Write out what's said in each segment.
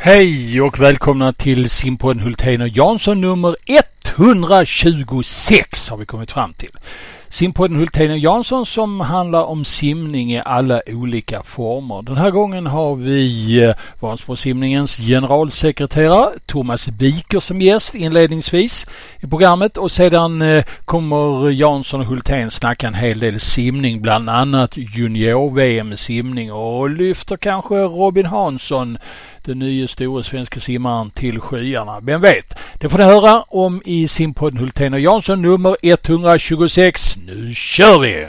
Hej och välkomna till simpodden Hultén och Jansson nummer 126 har vi kommit fram till. Simpodden Hultén och Jansson som handlar om simning i alla olika former. Den här gången har vi eh, Vansbrosimningens generalsekreterare Thomas Wiker som gäst inledningsvis i programmet och sedan eh, kommer Jansson och Hultén snacka en hel del simning, bland annat junior-VM simning och lyfter kanske Robin Hansson den nya stora svenska simmaren till skyarna. Vem vet? Det får ni höra om i simpodden Hultén och Jansson nummer 126. Nu kör vi!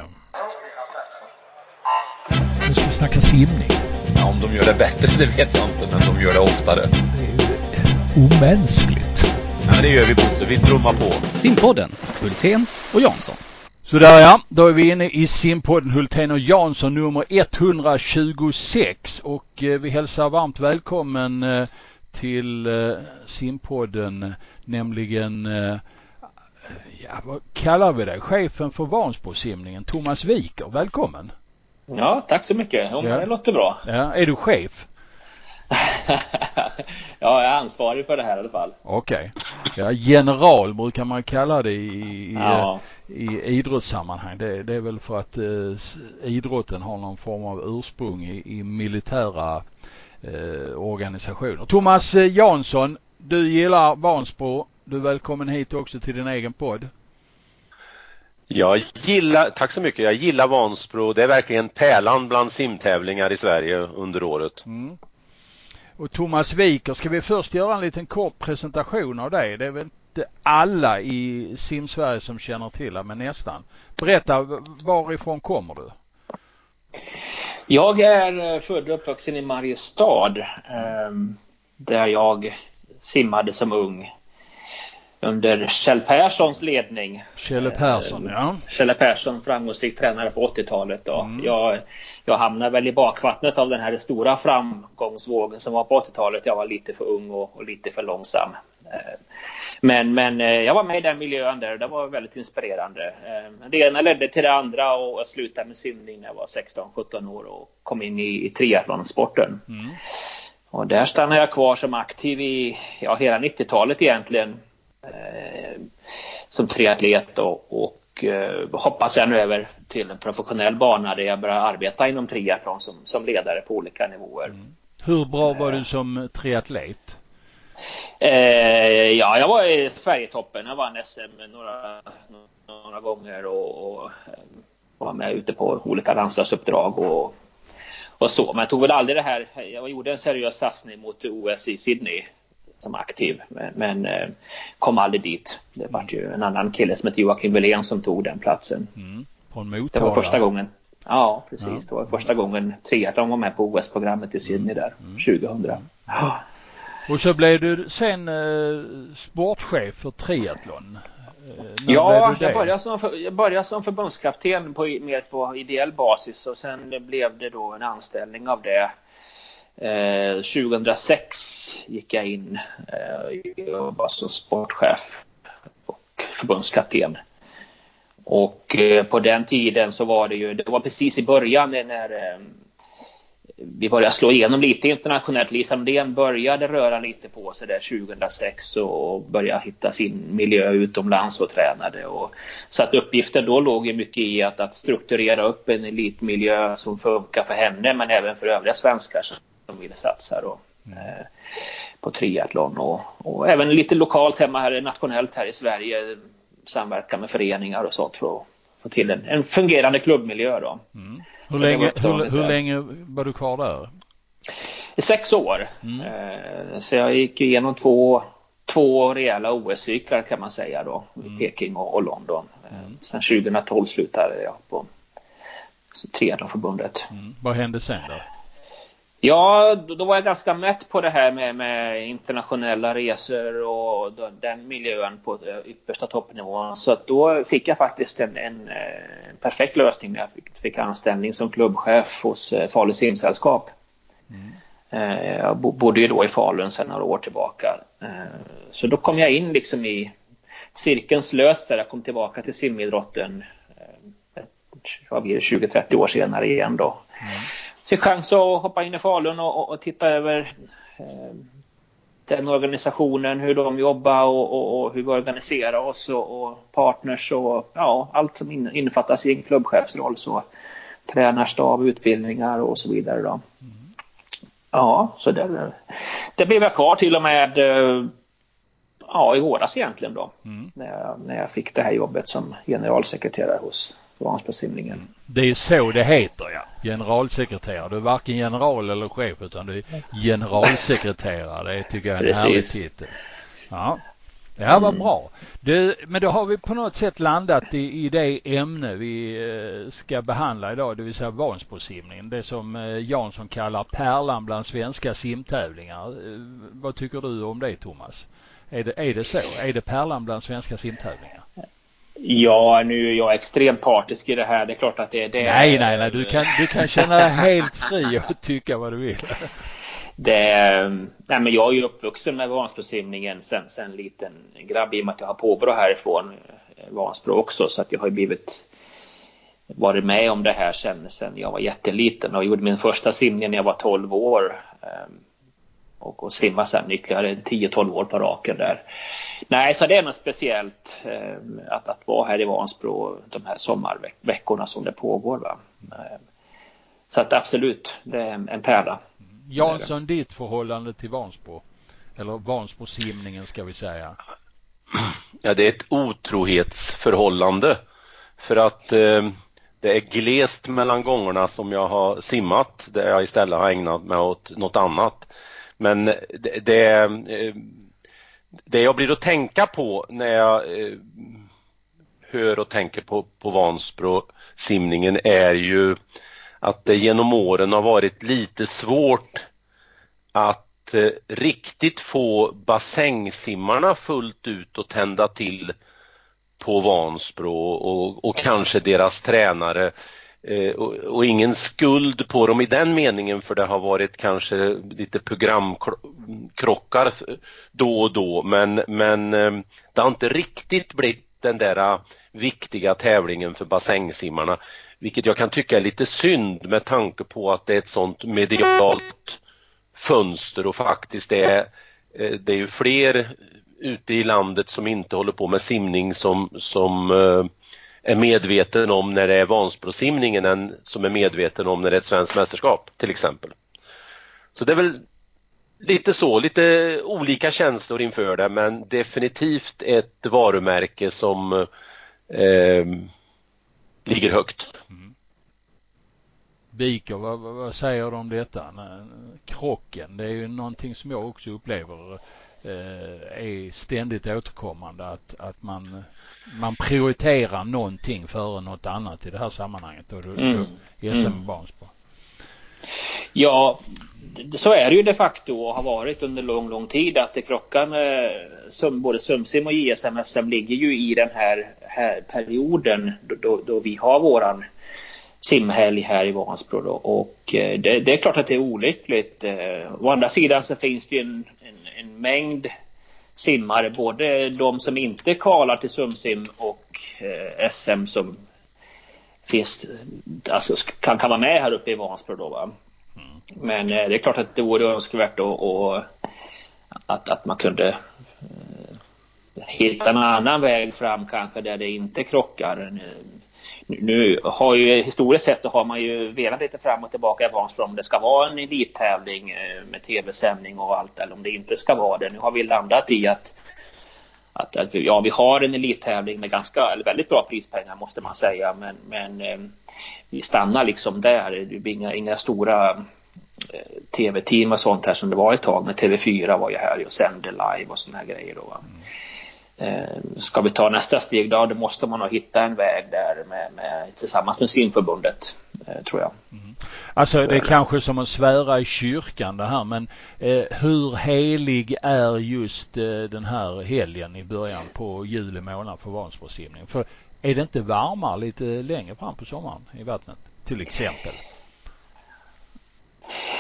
Nu ska vi snacka simning. Ja, om de gör det bättre, det vet jag inte, men de gör det oftare. Det är ju omänskligt. Ja, men det gör vi Bosse, vi trummar på. Simpodden, Hultén och Jansson. Sådär ja, då är vi inne i simpodden Hultén och Jansson nummer 126 och eh, vi hälsar varmt välkommen eh, till eh, simpodden, nämligen ja, vad kallar vi det? Chefen för Vansbrosimningen, Thomas Wiker. Välkommen! Ja, tack så mycket. Ja, Ja. Det låter bra. Ja, är du chef? ja, jag är ansvarig för det här i alla fall. Okej. Ja, general brukar man kalla det i, i, Ja, i idrottssammanhang. Det, det är väl för att eh, idrotten har någon form av ursprung i, i militära eh, organisationer. Thomas eh, Jansson, du gillar Vansbro. Du är välkommen hit också till din egen podd. Jag gillar, tack så mycket, jag gillar Vansbro. Det är verkligen pärlan bland simtävlingar i Sverige under året. Mm. Och Thomas Wiker, ska vi först göra en liten kort presentation av dig? Det är väl inte alla i Simsverige som känner till det, men nästan. Berätta, varifrån kommer du? Jag är eh, född och uppvuxen i Mariestad ehm, där jag simmade som ung under Kjell Perssons ledning. Kjelle Persson, ja. Kjell Persson, framgångsrik tränare på 80-talet. Då. Mm. Jag, jag hamnade väl i bakvattnet av den här stora framgångsvågen som var på 80-talet. Jag var lite för ung och, och lite för långsam. Eh, Men, men eh, jag var med i den miljön där och det var väldigt inspirerande. Eh, Det ena ledde till det andra och jag slutade med simning när jag var 16-17 år och kom in i, i triathlonsporten. Mm. Och där stannade jag kvar som aktiv i ja, hela 90-talet egentligen. Eh, som triatlet och, och eh, hoppas sen över till en professionell bana där jag började arbeta inom triathlon som, som ledare på olika nivåer. Hur bra var du som triatlet? Eh, ja, jag var i Sverigetoppen. Jag vann SM några, några gånger och, och eh, var med ute på olika landslagsuppdrag och, och så. Men jag tog väl aldrig det här. Jag gjorde en seriös satsning mot OS i Sydney som aktiv, men, men eh, kom aldrig dit. Det var ju en annan kille som hette Joakim Wilén som tog den platsen. Mm. Från Det Motala? var första gången. Ja, precis. Ja. Det var första gången triathlon var med på OS-programmet i Sydney där, 2000. Ja. Och så blev du sen eh, sportchef för triathlon. Eh, när Ja, jag det? började, som, för- jag började som förbundskapten på, mer på ideell basis och sen blev det då en anställning av det. Eh, 2006 gick jag in eh, och var som sportchef och förbundskapten. Och eh, på den tiden så var det ju, det var precis i början när eh, vi började slå igenom lite internationellt. Lisa Amdén började röra lite på sig där 2006 och började hitta sin miljö utomlands och tränade. Och, så att uppgiften då låg ju mycket i att, att strukturera upp en elitmiljö som funkar för henne men även för övriga svenskar som, som ville satsa då, eh, på triathlon och, och även lite lokalt hemma här, nationellt här i Sverige samverka med föreningar och sånt för att få till en, en fungerande klubbmiljö då. Mm. Hur, länge, hur, hur länge var du kvar där? I sex år. Mm. Eh, Så jag gick igenom två, två rejäla OS-cyklar kan man säga då. I Peking och, och London. Mm. Sen 2012 slutade jag på triathlonförbundet. Mm. Vad hände sen då? Ja, då, var jag ganska mätt på det här med, med internationella resor och den miljön på eh, yppersta toppnivån. Så då fick jag faktiskt en, en, eh, perfekt lösning när jag fick, fick anställning som klubbchef hos eh, Falu simsällskap. Eh, Jag bo- bodde ju då i Falun sedan några år tillbaka. Så då kom jag in liksom i cirkeln slöts där. Jag kom tillbaka till simidrotten eh, vad blir det, 20-30 år senare igen då. Fick chans att hoppa in i Falun och, och, och titta över eh, den organisationen, hur de jobbar och, och, och hur vi organiserar oss och, och, partners och ja, allt som in, innefattas i en klubbchefsroll. Så tränarstab, utbildningar och så vidare. Då. Mm. Ja, så det, det blev jag kvar till och med eh, ja, i våras egentligen då. Mm. När, jag, när jag fick det här jobbet som generalsekreterare hos Vansbrosimningen. Mm. Det är så det heter ja. Generalsekreterare. Du är varken general eller chef utan du är generalsekreterare. Det tycker jag är en Precis. härlig titel. Ja. Det var bra. Det, men då har vi på något sätt landat i, i det ämne vi eh, ska behandla idag, det vill säga Vansbrosimningen. Det som eh, Jansson kallar pärlan bland svenska simtävlingar. Eh, vad tycker du om det Thomas? Är det, är det så? Är det pärlan bland svenska simtävlingar? Ja, nu är jag extremt partisk i det här. Det är klart att det är det. Nej, nej, nej. Du kan, du kan känna dig helt fri och tycka vad du vill. Det, nej men jag är ju uppvuxen med Vansbrosimningen sen, sen liten grabb i och med att jag har påbrå härifrån eh, Vansbro också så att jag har blivit varit med om det här sen, sen jag var jätteliten och gjorde min första simning när jag var 12 år. Ehm, och, och simma sen ytterligare 10-12 år på raken där. Nej, så det är något speciellt ehm, att, att vara här i Vansbro de här sommarveckorna som det pågår. Va? Ehm, så att absolut, det är en pärla. Jansson, ditt förhållande till Vansbro? Eller Vansbro-simningen ska vi säga. Ja, det är ett otrohetsförhållande. För att eh, det är glest mellan gångerna som jag har simmat där jag istället har ägnat mig åt något annat. Men det, det, eh, det jag blir att tänka på när jag eh, hör och tänker på, på Vansbro simningen är ju att det genom åren har varit lite svårt att eh, riktigt få bassängsimmarna fullt ut och tända till på Vansbro och, och kanske deras tränare eh, Eh, och, och, ingen skuld på dem i den meningen för det har varit kanske lite programkrockar då och då. Men, men eh, det har inte riktigt blivit den där viktiga tävlingen för bassängsimmarna vilket jag kan tycka är lite synd med tanke på att det är ett sånt medialt fönster och faktiskt det är, eh, det är ju fler ute i landet som inte håller på med simning som, som är medveten om när det är Vansbrosimningen än som är medveten om när det är ett svenskt mästerskap till exempel. Så det är väl lite så, lite olika känslor inför det men definitivt ett varumärke som eh, ligger högt. Mm. Biker, vad, vad, säger du om detta? Krocken, det är ju någonting som jag också upplever är ständigt återkommande att, att man, man prioriterar någonting före något annat i det här sammanhanget. Och då, mm. då SM mm. Ja, så är det ju de facto och har varit under lång, lång tid att det krockar med som både SumSim och JSM-SM ligger ju i den här, här perioden då, då, vi har våran simhelg här i Vansbro då. och eh, det, det, är klart att det är olyckligt. Eh, å andra sidan så finns det ju en, en, en mängd simmare, både de som inte kvalar till SumSim och eh, SM som finns, alltså kan, kan vara med här uppe i Vansbro då. Mm. Men eh, det är klart att det vore önskvärt och, och att, att man kunde eh, hitta en annan väg fram kanske där det inte krockar. Nu, har ju historiskt sett har man ju velat lite fram och tillbaka i Vansbro om det ska vara en elittävling eh, med tv-sändning och allt eller om det inte ska vara det. Nu har vi landat i att att, att, ja, vi har en elittävling med ganska, eller väldigt bra prispengar måste man säga, men, men eh, vi stannar liksom där. Det blir inga, inga stora eh, tv-team och sånt här som det var ett tag, men TV4 var ju här och sände live och såna här grejer. Då, mm. Eh, ska vi ta nästa steg då, då måste man nog hitta en väg där med, med, tillsammans med simförbundet, eh, tror jag. Mm. Alltså det är kanske som att svära i kyrkan det här men eh, hur helig är just eh, den här helgen i början på juli månad för Vansbrosimning? För är det inte varmare lite längre fram på sommaren i vattnet till exempel?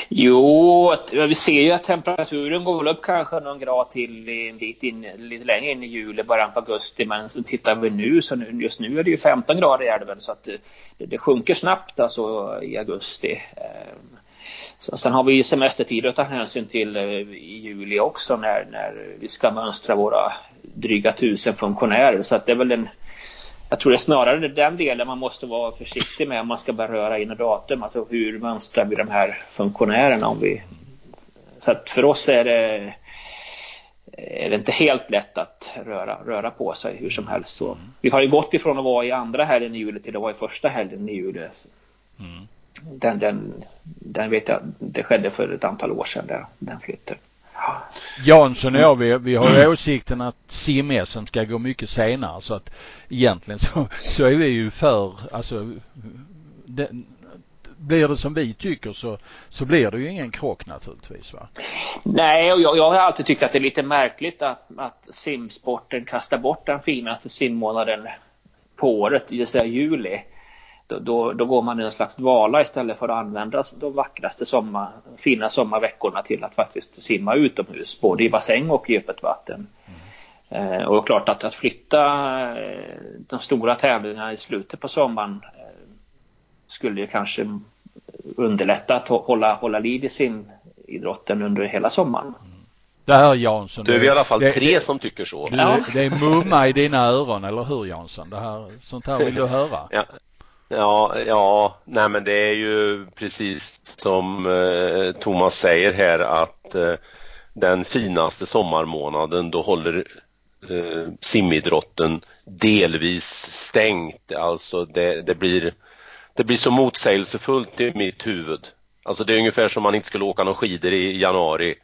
Jo, vi ser ju att temperaturen går upp kanske någon grad till en bit in, lite längre in i juli, början på augusti. Men så tittar vi nu så nu, just nu är det ju 15 grader i älven så att det, det sjunker snabbt alltså i augusti. Ehm, så, Sen har vi semestertider att ta hänsyn till eh, i juli också när, när vi ska mönstra våra dryga tusen funktionärer. Så att det är väl en, jag tror det är snarare den delen man måste vara försiktig med om man ska börja röra in datum. Alltså hur mönstrar vi de här funktionärerna? Om vi... Så att för oss är det, är det inte helt lätt att röra, röra på sig hur som helst. Så vi har ju gått ifrån att vara i andra helgen i juli till att vara i första helgen i juli. Mm. Den, den, den vet jag, det skedde för ett antal år sedan, där, den flytten. Jansson och jag vi, vi har åsikten att sim-SM ska gå mycket senare så att egentligen så, så är vi ju för, alltså det, blir det som vi tycker så, så blir det ju ingen krock naturligtvis. Va? Nej, och jag, jag har alltid tyckt att det är lite märkligt att, att simsporten kastar bort den finaste simmånaden på året, det vill säga juli då, då, då, går man i en slags dvala istället för att använda de vackraste sommar, fina sommarveckorna till att faktiskt simma utomhus, både i bassäng och i öppet vatten. Mm. Eh, och klart att, att flytta eh, de stora tävlingarna i slutet på sommaren eh, skulle ju kanske underlätta att hålla, hålla liv i simidrotten under hela sommaren. Mm. Det här Jansson. Du är vi i alla fall det, tre det, som tycker så. Du, ja. Det är mumma i dina öron, eller hur Jansson? Det här, sånt här vill du höra? Ja, Ja, ja, nej men det är ju precis som eh, Thomas säger här att eh, den finaste sommarmånaden då håller eh, simidrotten delvis stängt. Alltså det, det, blir, det blir så motsägelsefullt i mitt huvud. Alltså det är ungefär som man inte skulle åka några skidor i januari.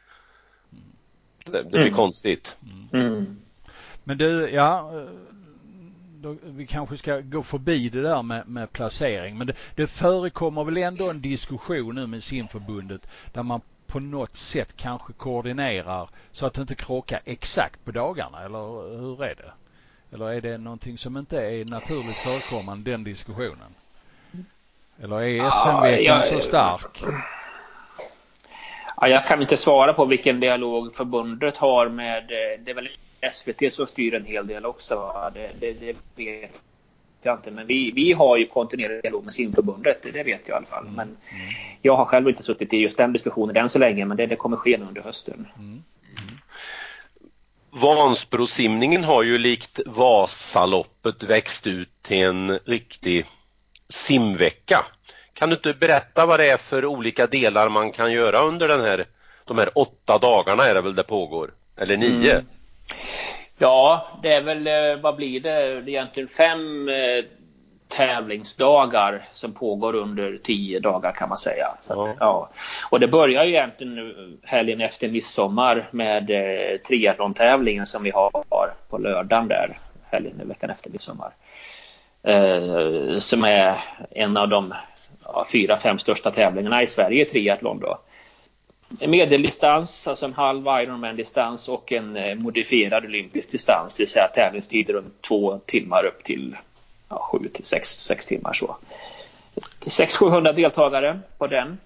Det, det blir mm. konstigt. Mm. Men du, ja då, vi kanske ska gå förbi det där med, med placering. Men det, det förekommer väl ändå en diskussion nu med simförbundet där man på något sätt kanske koordinerar så att det inte krockar exakt på dagarna eller hur är det? Eller är det någonting som inte är naturligt förekommande den diskussionen? Eller är SM-veckan så stark? Ja, jag kan inte svara på vilken dialog förbundet har med, eh, det är väl SVT som styr en hel del också. Det, det, det, vet jag inte. Men vi, vi har ju kontinuerlig dialog med simförbundet. Det vet jag i alla fall. Men mm. jag har själv inte suttit i just den diskussionen än så länge. Men det, det kommer ske under hösten. Mm. Mm. Vansbrosimningen har ju likt Vasaloppet växt ut till en riktig simvecka. Kan du inte berätta vad det är för olika delar man kan göra under den här, de här åtta dagarna är det väl det pågår? Eller nio? Mm. Ja, det är väl, eh, vad blir det, egentligen fem eh, tävlingsdagar som pågår under tio dagar kan man säga. Att, ja. Och det börjar ju egentligen nu helgen efter midsommar med eh, triathlon-tävlingen som vi har på lördagen där, helgen veckan efter midsommar. Eh, som är en av de ja, fyra, fem största tävlingarna i Sverige i triathlon då en medeldistans, alltså en halv Ironman-distans och en eh, modifierad olympisk distans, det vill säga tävlingstider runt två timmar upp till ja, sju till sex, sex timmar så. 600-700 deltagare på den.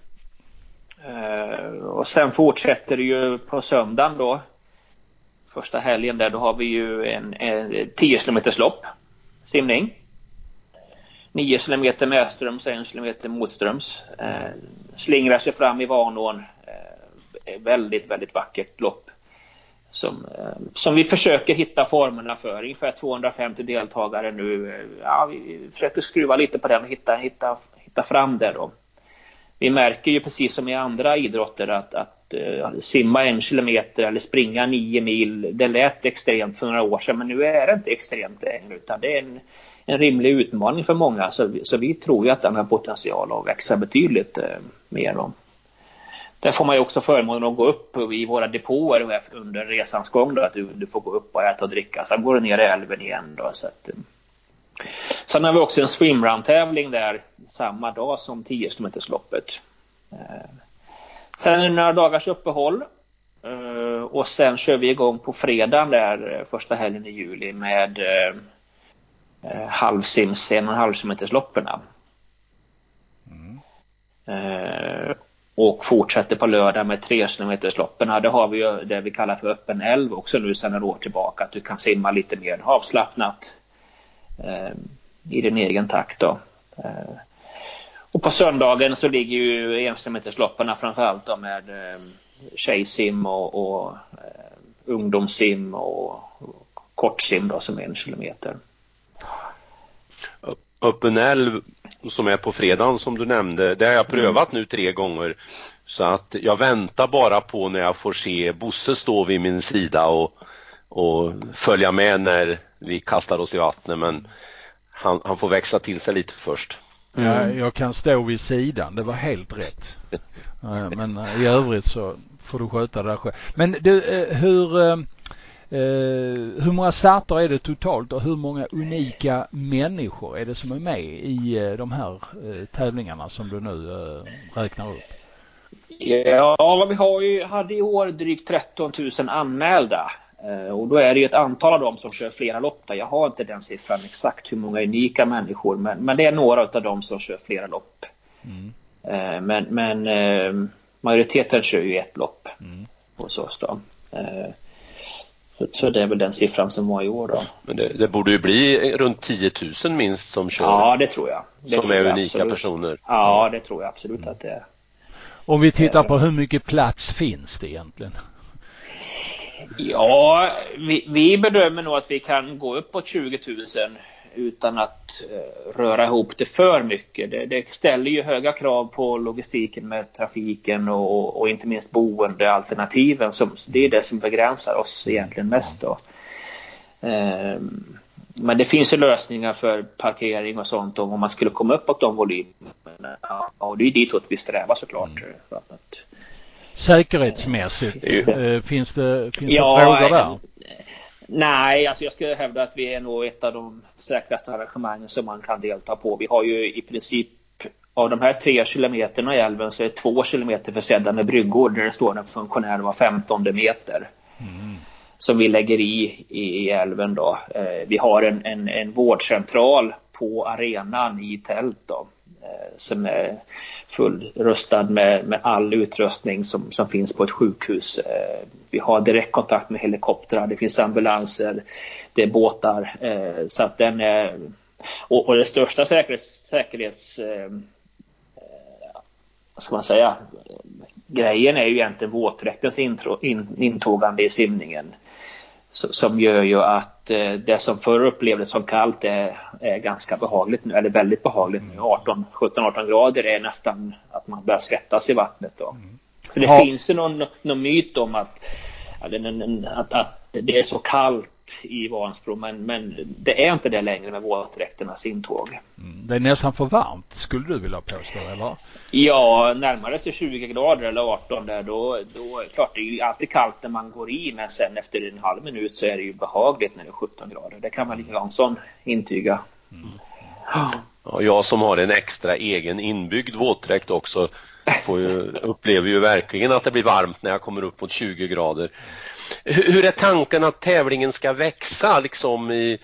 Eh, och sen fortsätter det ju på söndagen då. Första helgen där, då har vi ju en, en 10 km lopp, simning. 9 km medströms och 1 km motströms. Eh, slingrar sig fram i Vanån väldigt, väldigt vackert lopp. Som, eh, som vi försöker hitta formerna för. Ungefär 250 deltagare nu. Eh, ja, vi försöker skruva lite på den och hitta, hitta, hitta fram det då. Vi märker ju precis som i andra idrotter att, att eh, simma en kilometer eller springa nio mil, det lät extremt för några år sedan men nu är det inte extremt längre utan det är en, en rimlig utmaning för många. Så, så vi tror ju att den har potential att växa betydligt eh, mer. Då. Där får man ju också förmånen att gå upp i våra depåer under resans gång. Då, att du, du får gå upp och äta och dricka. Sen går du ner i älven igen. Då, så att, eh. Sen har vi också en swimrun-tävling där samma dag som 10 km-loppet. Eh. Sen är det några dagars uppehåll. Eh, och sen kör vi igång på fredagen där första helgen i juli med halvsims, en och en halv kilometers loppen. Mm och fortsätter på lördag med 3 loppen. Det har vi ju det vi kallar för öppen älv också nu sedan några år tillbaka. Att du kan simma lite mer avslappnat eh, i din egen takt. Då. Eh, Och på söndagen så ligger ju enkilometersloppen framförallt med eh, tjejsim och, och eh, ungdomssim och, och kortsim då som är en kilometer. Öppen älv som är på fredagen som du nämnde, det har jag prövat mm. nu tre gånger. Så att jag väntar bara på när jag får se Bosse stå vid min sida och, och följa med när vi kastar oss i vattnet men han, han får växa till sig lite först. Mm. Ja, jag kan stå vid sidan, det var helt rätt. men i övrigt så får du sköta det där själv. Men du, eh, hur, eh, eh, hur många starter är det totalt och hur många unika människor är det som är med i de här tävlingarna som du nu räknar upp? Ja, vi har ju, hade i år drygt 13 000 anmälda. Och då är det ju ett antal av dem som kör flera lopp där. Jag har inte den siffran exakt hur många unika människor men, men det är några av dem som kör flera lopp. Mm. Men, men majoriteten kör ju ett lopp mm. oss Eh, så det är väl den siffran som var i år då. Men det, det borde ju bli runt 10 000 minst som kör. Ja, det tror jag. Det som tror är jag unika absolut. personer. Ja, det tror jag absolut att det är. Om vi tittar på hur mycket plats finns det egentligen? Ja, vi, vi bedömer nog att vi kan gå uppåt 20 000 utan att eh, röra ihop det för mycket. Det, det, ställer ju höga krav på logistiken med trafiken och, och inte minst boendealternativen. Som, det är det som begränsar oss egentligen mest. Då. Ehm, men det finns ju lösningar för parkering och sånt om man skulle komma uppåt de volymerna. Ja, det är ditåt vi strävar såklart. Mm. Säkerhetsmässigt, eh, finns det, finns ja, det frågor där? Nej, alltså jag skulle hävda att vi är nog ett av de säkraste arrangemangen som man kan delta på. Vi har ju i princip av de här tre kilometerna i älven så är två kilometer försedda med bryggor där det står en funktionär var femtonde meter. Mm. Som vi lägger i, i, i älven då. Eh, vi har en, en, en vårdcentral på arenan i tält då. Eh, som är fullrustad med, med all utrustning som, som finns på ett sjukhus. Eh, vi har direktkontakt med helikoptrar, det finns ambulanser, det är båtar. Eh, så att den är, och, och det största säkerhets, säkerhets vad ska man säga, grejen är ju egentligen våtdräktens intågande i simningen som gör ju att eh, det som förr upplevdes som kallt är, är ganska behagligt nu, eller väldigt behagligt nu. 18, 17-18 grader är nästan att man börjar svettas i vattnet då. Mm. Så det ja. finns ju någon, någon myt om att, att, att det är så kallt i Vansbro men, men det är inte det längre med våtdräkternas intåg. Mm. Det är nästan för varmt skulle du vilja påstå eller? Ja, närmare sig 20 grader eller 18 där då, då klart det är ju alltid kallt när man går i men sen efter en halv minut så är det ju behagligt när det är 17 grader. Det kan man Jansson intyga. Mm. Ja, jag som har en extra egen inbyggd våtdräkt också får ju, upplever ju verkligen att det blir varmt när jag kommer upp mot 20 grader. Hur är tanken att tävlingen ska växa? Liksom i,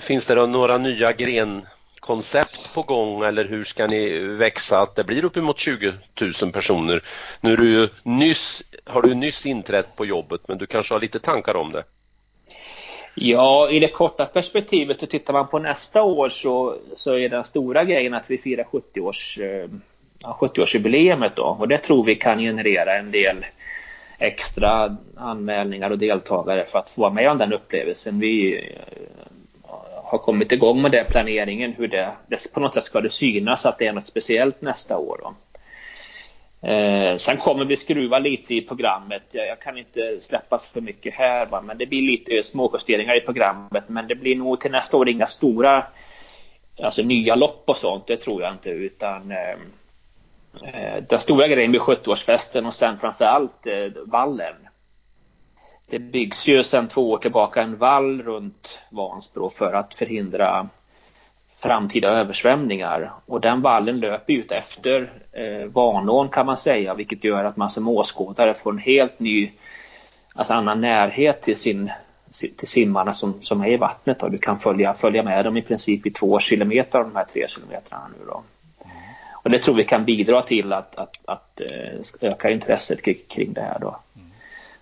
finns det några nya grenkoncept på gång eller hur ska ni växa att det blir uppemot 20 000 personer? Nu är du ju nyss, har du nyss inträtt på jobbet men du kanske har lite tankar om det? Ja, i det korta perspektivet så tittar man på nästa år så, så är den stora grejen att vi firar 70-års eh, 70-årsjubileumet då och det tror vi kan generera en del extra anmälningar och deltagare för att få vara med om den upplevelsen. Vi eh, har kommit igång med den planeringen hur det, det på något sätt ska det synas att det är något speciellt nästa år. Då. Eh, sen kommer vi skruva lite i programmet. Jag, jag kan inte släppa för mycket här va? men det blir lite småjusteringar i programmet men det blir nog till nästa år inga stora alltså nya lopp och sånt, det tror jag inte utan Eh, Eh, den stora grejen blir 70-årsfesten och sen framförallt eh, vallen. Det byggs ju sedan två år tillbaka en vall runt Vansbro för att förhindra framtida översvämningar och den vallen löper ut efter eh, Vanån kan man säga vilket gör att man som åskådare får en helt ny, alltså annan närhet till sin till simmarna som, som är i vattnet och du kan följa, följa med dem i princip i två kilometer av de här tre kilometrarna nu då. Och det tror vi kan bidra till att, att, att eh, öka intresset kring det här då. Mm.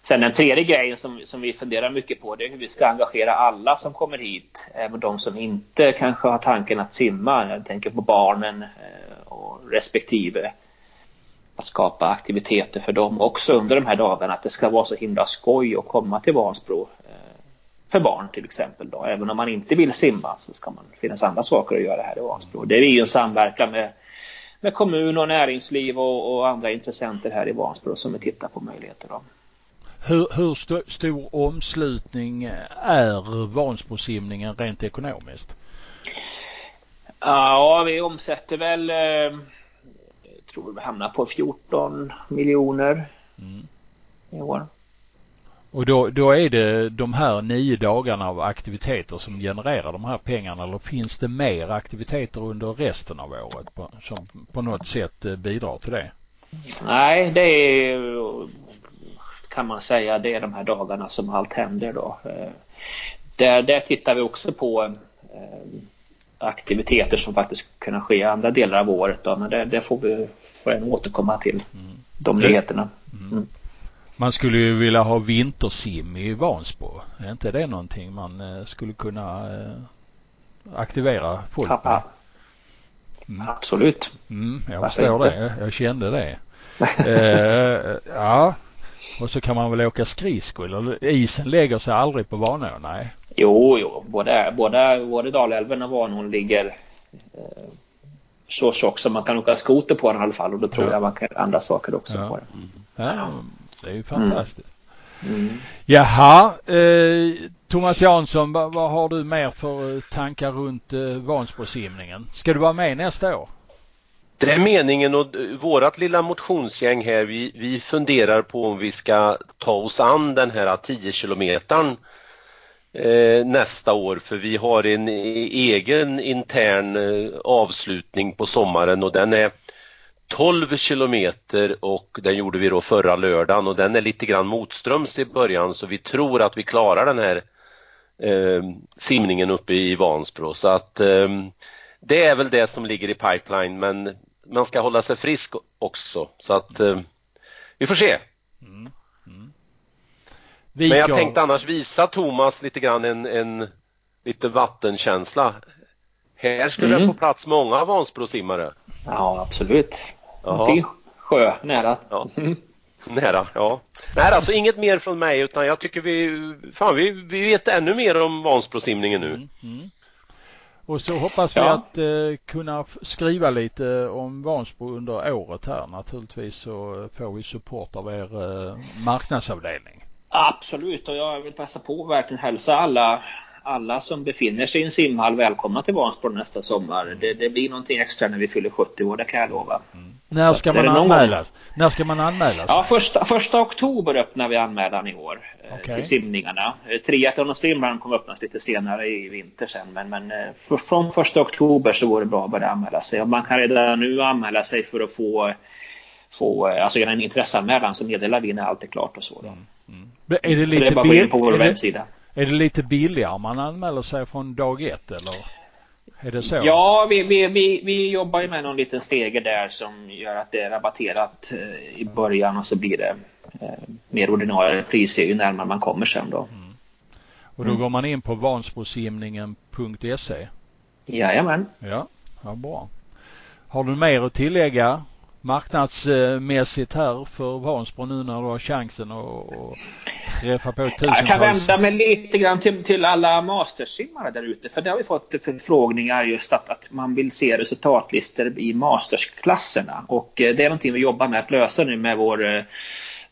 Sen den tredje grejen som, som vi funderar mycket på det är hur vi ska engagera alla som kommer hit. Även de som inte kanske har tanken att simma. Jag tänker på barnen eh, och respektive att skapa aktiviteter för dem också under de här dagarna. Att det ska vara så himla skoj att komma till Vansbro eh, för barn till exempel. Då. Även om man inte vill simma så ska man finnas andra saker att göra här i Vansbro. Det är ju en samverkan med, med kommun och näringsliv och, och andra intressenter här i Vansbro som vi tittar på möjligheter. Då. Hur, hur st stor omslutning är Vansbrosimningen rent ekonomiskt? Ja, vi omsätter väl eh, tror vi hamnar på 14 miljoner mm. i år. Och då, då är det de här nio dagarna av aktiviteter som genererar de här pengarna eller finns det mer aktiviteter under resten av året på, som på något sätt eh, bidrar till det? Nej, det är kan man säga det är de här dagarna som allt händer då. Eh, där, där tittar vi också på eh, aktiviteter som faktiskt kunna ske i andra delar av året. Då, men det, det får vi får återkomma till. Mm. De nyheterna. Mm. Man skulle ju vilja ha vintersim i Vansbro. Är inte det någonting man eh, skulle kunna eh, aktivera folk med? Mm. Absolut. Mm, jag Varför förstår inte? det. Jag kände det. eh, ja, och så kan man väl åka skridskor. Isen lägger sig aldrig på Vanå, nej. Jo, jo, både, både, både Dalälven och Vanån ligger eh, så tjock som man kan åka skoter på den i alla fall och då tror ja. jag man kan andra saker också ja. på den. Ja, det är ju fantastiskt. Mm. Mm. Jaha, eh, Thomas Jansson, vad, vad, har du mer för tankar runt eh, Vansbrosimningen? Ska du vara med nästa år? Det är meningen och vårat lilla motionsgäng här, vi, vi funderar på om vi ska ta oss an den här 10 kilometern eh, nästa år för vi har en egen intern eh, avslutning på sommaren och den är 12 kilometer och den gjorde vi då förra lördagen och den är lite grann motströms i början så vi tror att vi klarar den här eh, simningen uppe i Vansbro så att eh, det är väl det som ligger i pipeline men man ska hålla sig frisk också så att eh, vi får se. Mm. Mm. Men jag tänkte annars visa Thomas lite grann en, en lite vattenkänsla. Här skulle mm. det få plats många Vansbrosimmare. Ja, absolut. En fin sjö nära. Ja. Nära, ja. Nej, alltså inget mer från mig utan jag tycker vi, fan vi, vi vet ännu mer om Vansbrosimningen nu. Mm. Mm. Och så hoppas vi ja. att eh, kunna skriva lite om Vansbro under året här. Naturligtvis så får vi support av er eh, marknadsavdelning. Absolut och jag vill passa på att verkligen hälsa alla alla som befinner sig i en simhall välkomna till Vansbro nästa sommar. Det, det, blir någonting extra när vi fyller 70 år, det kan jag lova. Mm. När ska man anmäla? När ska man anmäla Ja, första, första oktober öppnar vi anmälan i år eh, okay. till simningarna. Eh, triathlon och swimrun kommer öppnas lite senare i vinter sen men, men eh, för, från första oktober så går det bra att börja anmäla sig. Och man kan redan nu anmäla sig för att få få, alltså göra en intresseanmälan så meddelar vi när allt är klart och så. Mm. Mm. Är det lite så det är bara att gå in på vår webbsida. Är det lite billigare man anmäler sig från dag ett eller? Är det så? Ja, vi, vi, vi, vi jobbar ju med någon liten stege där som gör att det är rabatterat eh, i början och så blir det eh, mer ordinarie priser ju närmare man kommer sen då. Mm. Och då mm. går man in på vansbrosimningen.se? Jajamän. Ja, ja, bra. Har du mer att tillägga marknadsmässigt här för Vansbro nu när du har chansen att träffa på tusentals? Jag kan vända mig lite grann till, till alla mastersimmare där ute för det har vi fått förfrågningar just att, att man vill se resultatlistor i mastersklasserna och eh, det är någonting vi jobbar med att lösa nu med vår eh,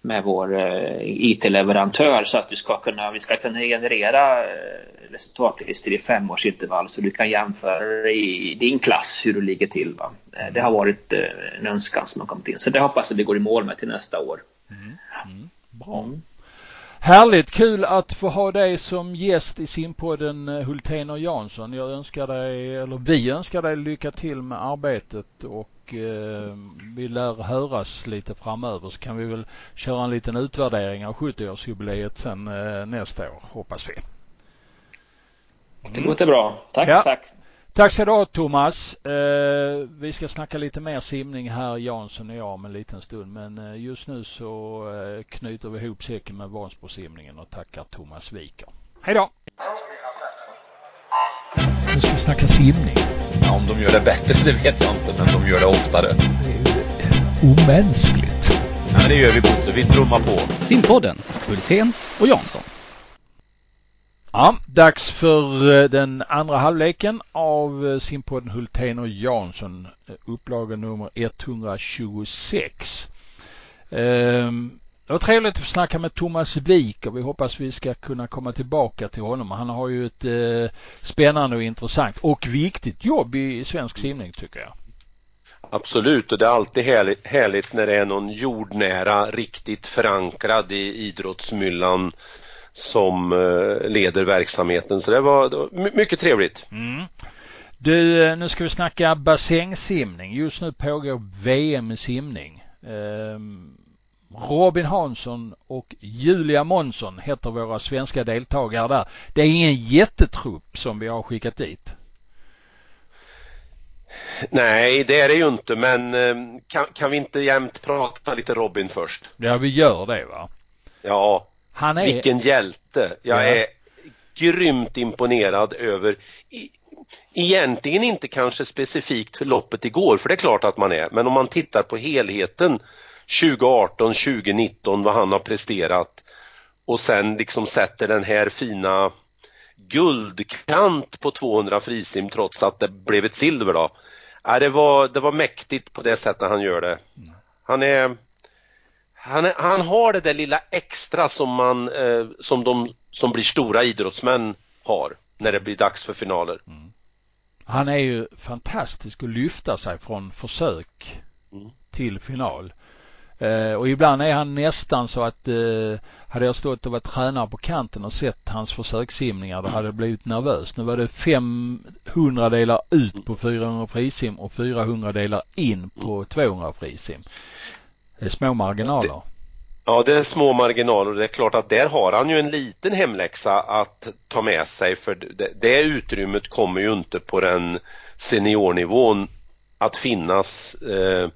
med vår eh, IT-leverantör så att vi ska kunna, vi ska kunna generera resultatlistor i femårsintervall så du kan jämföra i din klass hur du ligger till. Va? Det har varit en önskan som har kommit in så det hoppas jag vi går i mål med till nästa år. Mm. Mm. Bra. Mm. Härligt kul att få ha dig som gäst i simpodden eh, Hultén och Jansson. Jag önskar dig, eller vi önskar dig lycka till med arbetet och eh, vi lär höras lite framöver så kan vi väl köra en liten utvärdering av 70-årsjubileet sen eh, nästa år hoppas vi. Mm. Det låter bra. Tack, ja. tack. Tack ska du ha Thomas. Eh, vi ska snacka lite mer simning här Jansson och jag om en liten stund men eh, just nu så eh, knyter vi ihop säcken med Vansbrosimningen och tackar Thomas Wiker. Hej då! Nu ska vi snacka simning. Ja, om de gör det bättre, det vet jag inte, men de gör det oftare. Det omänskligt. Ja, det gör vi Bosse. Vi trummar på. Simpodden, Hultén och Jansson. Ja, dags för eh, den andra halvleken av eh, simpodden Hultén och Jansson. Eh, upplaga nummer 126. Ehm, det var trevligt att snacka med Thomas Wik och vi hoppas vi ska kunna komma tillbaka till honom. Han har ju ett eh, spännande och intressant och viktigt jobb i svensk simning tycker jag. Absolut och det är alltid härligt, härligt när det är någon jordnära, riktigt förankrad i idrottsmyllan som eh, leder verksamheten. Så det var, det var mycket trevligt. Mm. Du, eh, nu ska vi snacka bassängsimning. Just nu pågår VM i simning. Um, Robin Hansson och Julia Månsson heter våra svenska deltagare där. Det är ingen jättetrupp som vi har skickat dit. Nej, det är det ju inte, men ehm, kan, kan vi inte jämt prata lite Robin först? Ja, vi gör det va? Ja, han är... vilken hjälte. Jag ja. är grymt imponerad över egentligen inte kanske specifikt loppet igår, för det är klart att man är, men om man tittar på helheten 2018, 2019, vad han har presterat och sen liksom sätter den här fina guldkant på 200 frisim trots att det blev ett silver då. Ja, det, var, det var mäktigt på det sättet han gör det. Han är han, är, han har det där lilla extra som man eh, som de som blir stora idrottsmän har när det blir dags för finaler. Mm. Han är ju fantastisk att lyfta sig från försök mm. till final. Eh, och ibland är han nästan så att eh, hade jag stått och varit tränare på kanten och sett hans försökssimningar då hade det blivit nervös. Nu var det 500 delar ut på 400 frisim och 400 delar in på 200 frisim. Det är små marginaler. Ja, det är små marginaler och det är klart att där har han ju en liten hemläxa att ta med sig för det, det utrymmet kommer ju inte på den seniornivån att finnas eh,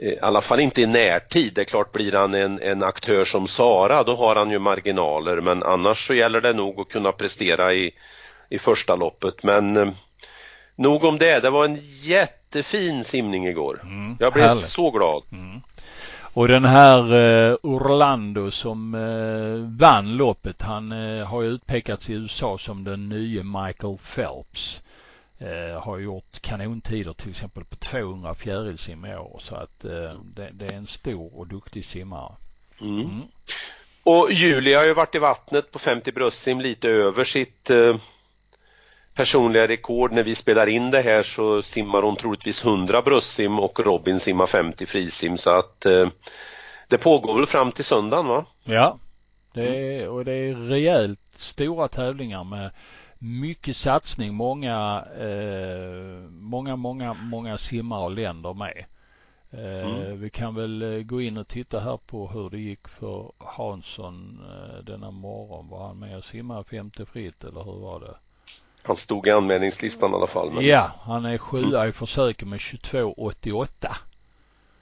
i alla fall inte i närtid. Det är klart blir han en, en aktör som Sara då har han ju marginaler men annars så gäller det nog att kunna prestera i, i första loppet. Men eh, nog om det. Det var en jättefin simning igår. Mm, Jag blev härligt. så glad. Mm. Och den här eh, Orlando som eh, vann loppet han eh, har ju utpekats i USA som den nya Michael Phelps. Eh, har gjort kanontider till exempel på 200 fjärilsim i år så att eh, det, det, är en stor och duktig simmare. Mm. Mm. Och Julia har ju varit i vattnet på 50 bröstsim lite över sitt eh, personliga rekord. När vi spelar in det här så simmar hon troligtvis 100 bröstsim och Robin simmar 50 frisim så att eh, det pågår väl fram till söndagen va? Ja, det är, och det är rejält stora tävlingar med mycket satsning, många, eh, många, många, många simmare och länder med. Eh, mm. Vi kan väl eh, gå in och titta här på hur det gick för Hansson eh, denna morgon. Var han med och simmade femte fritt eller hur var det? Han stod i anmälningslistan i alla fall. Men... Ja, han är sjua mm. i försöket med 22,88.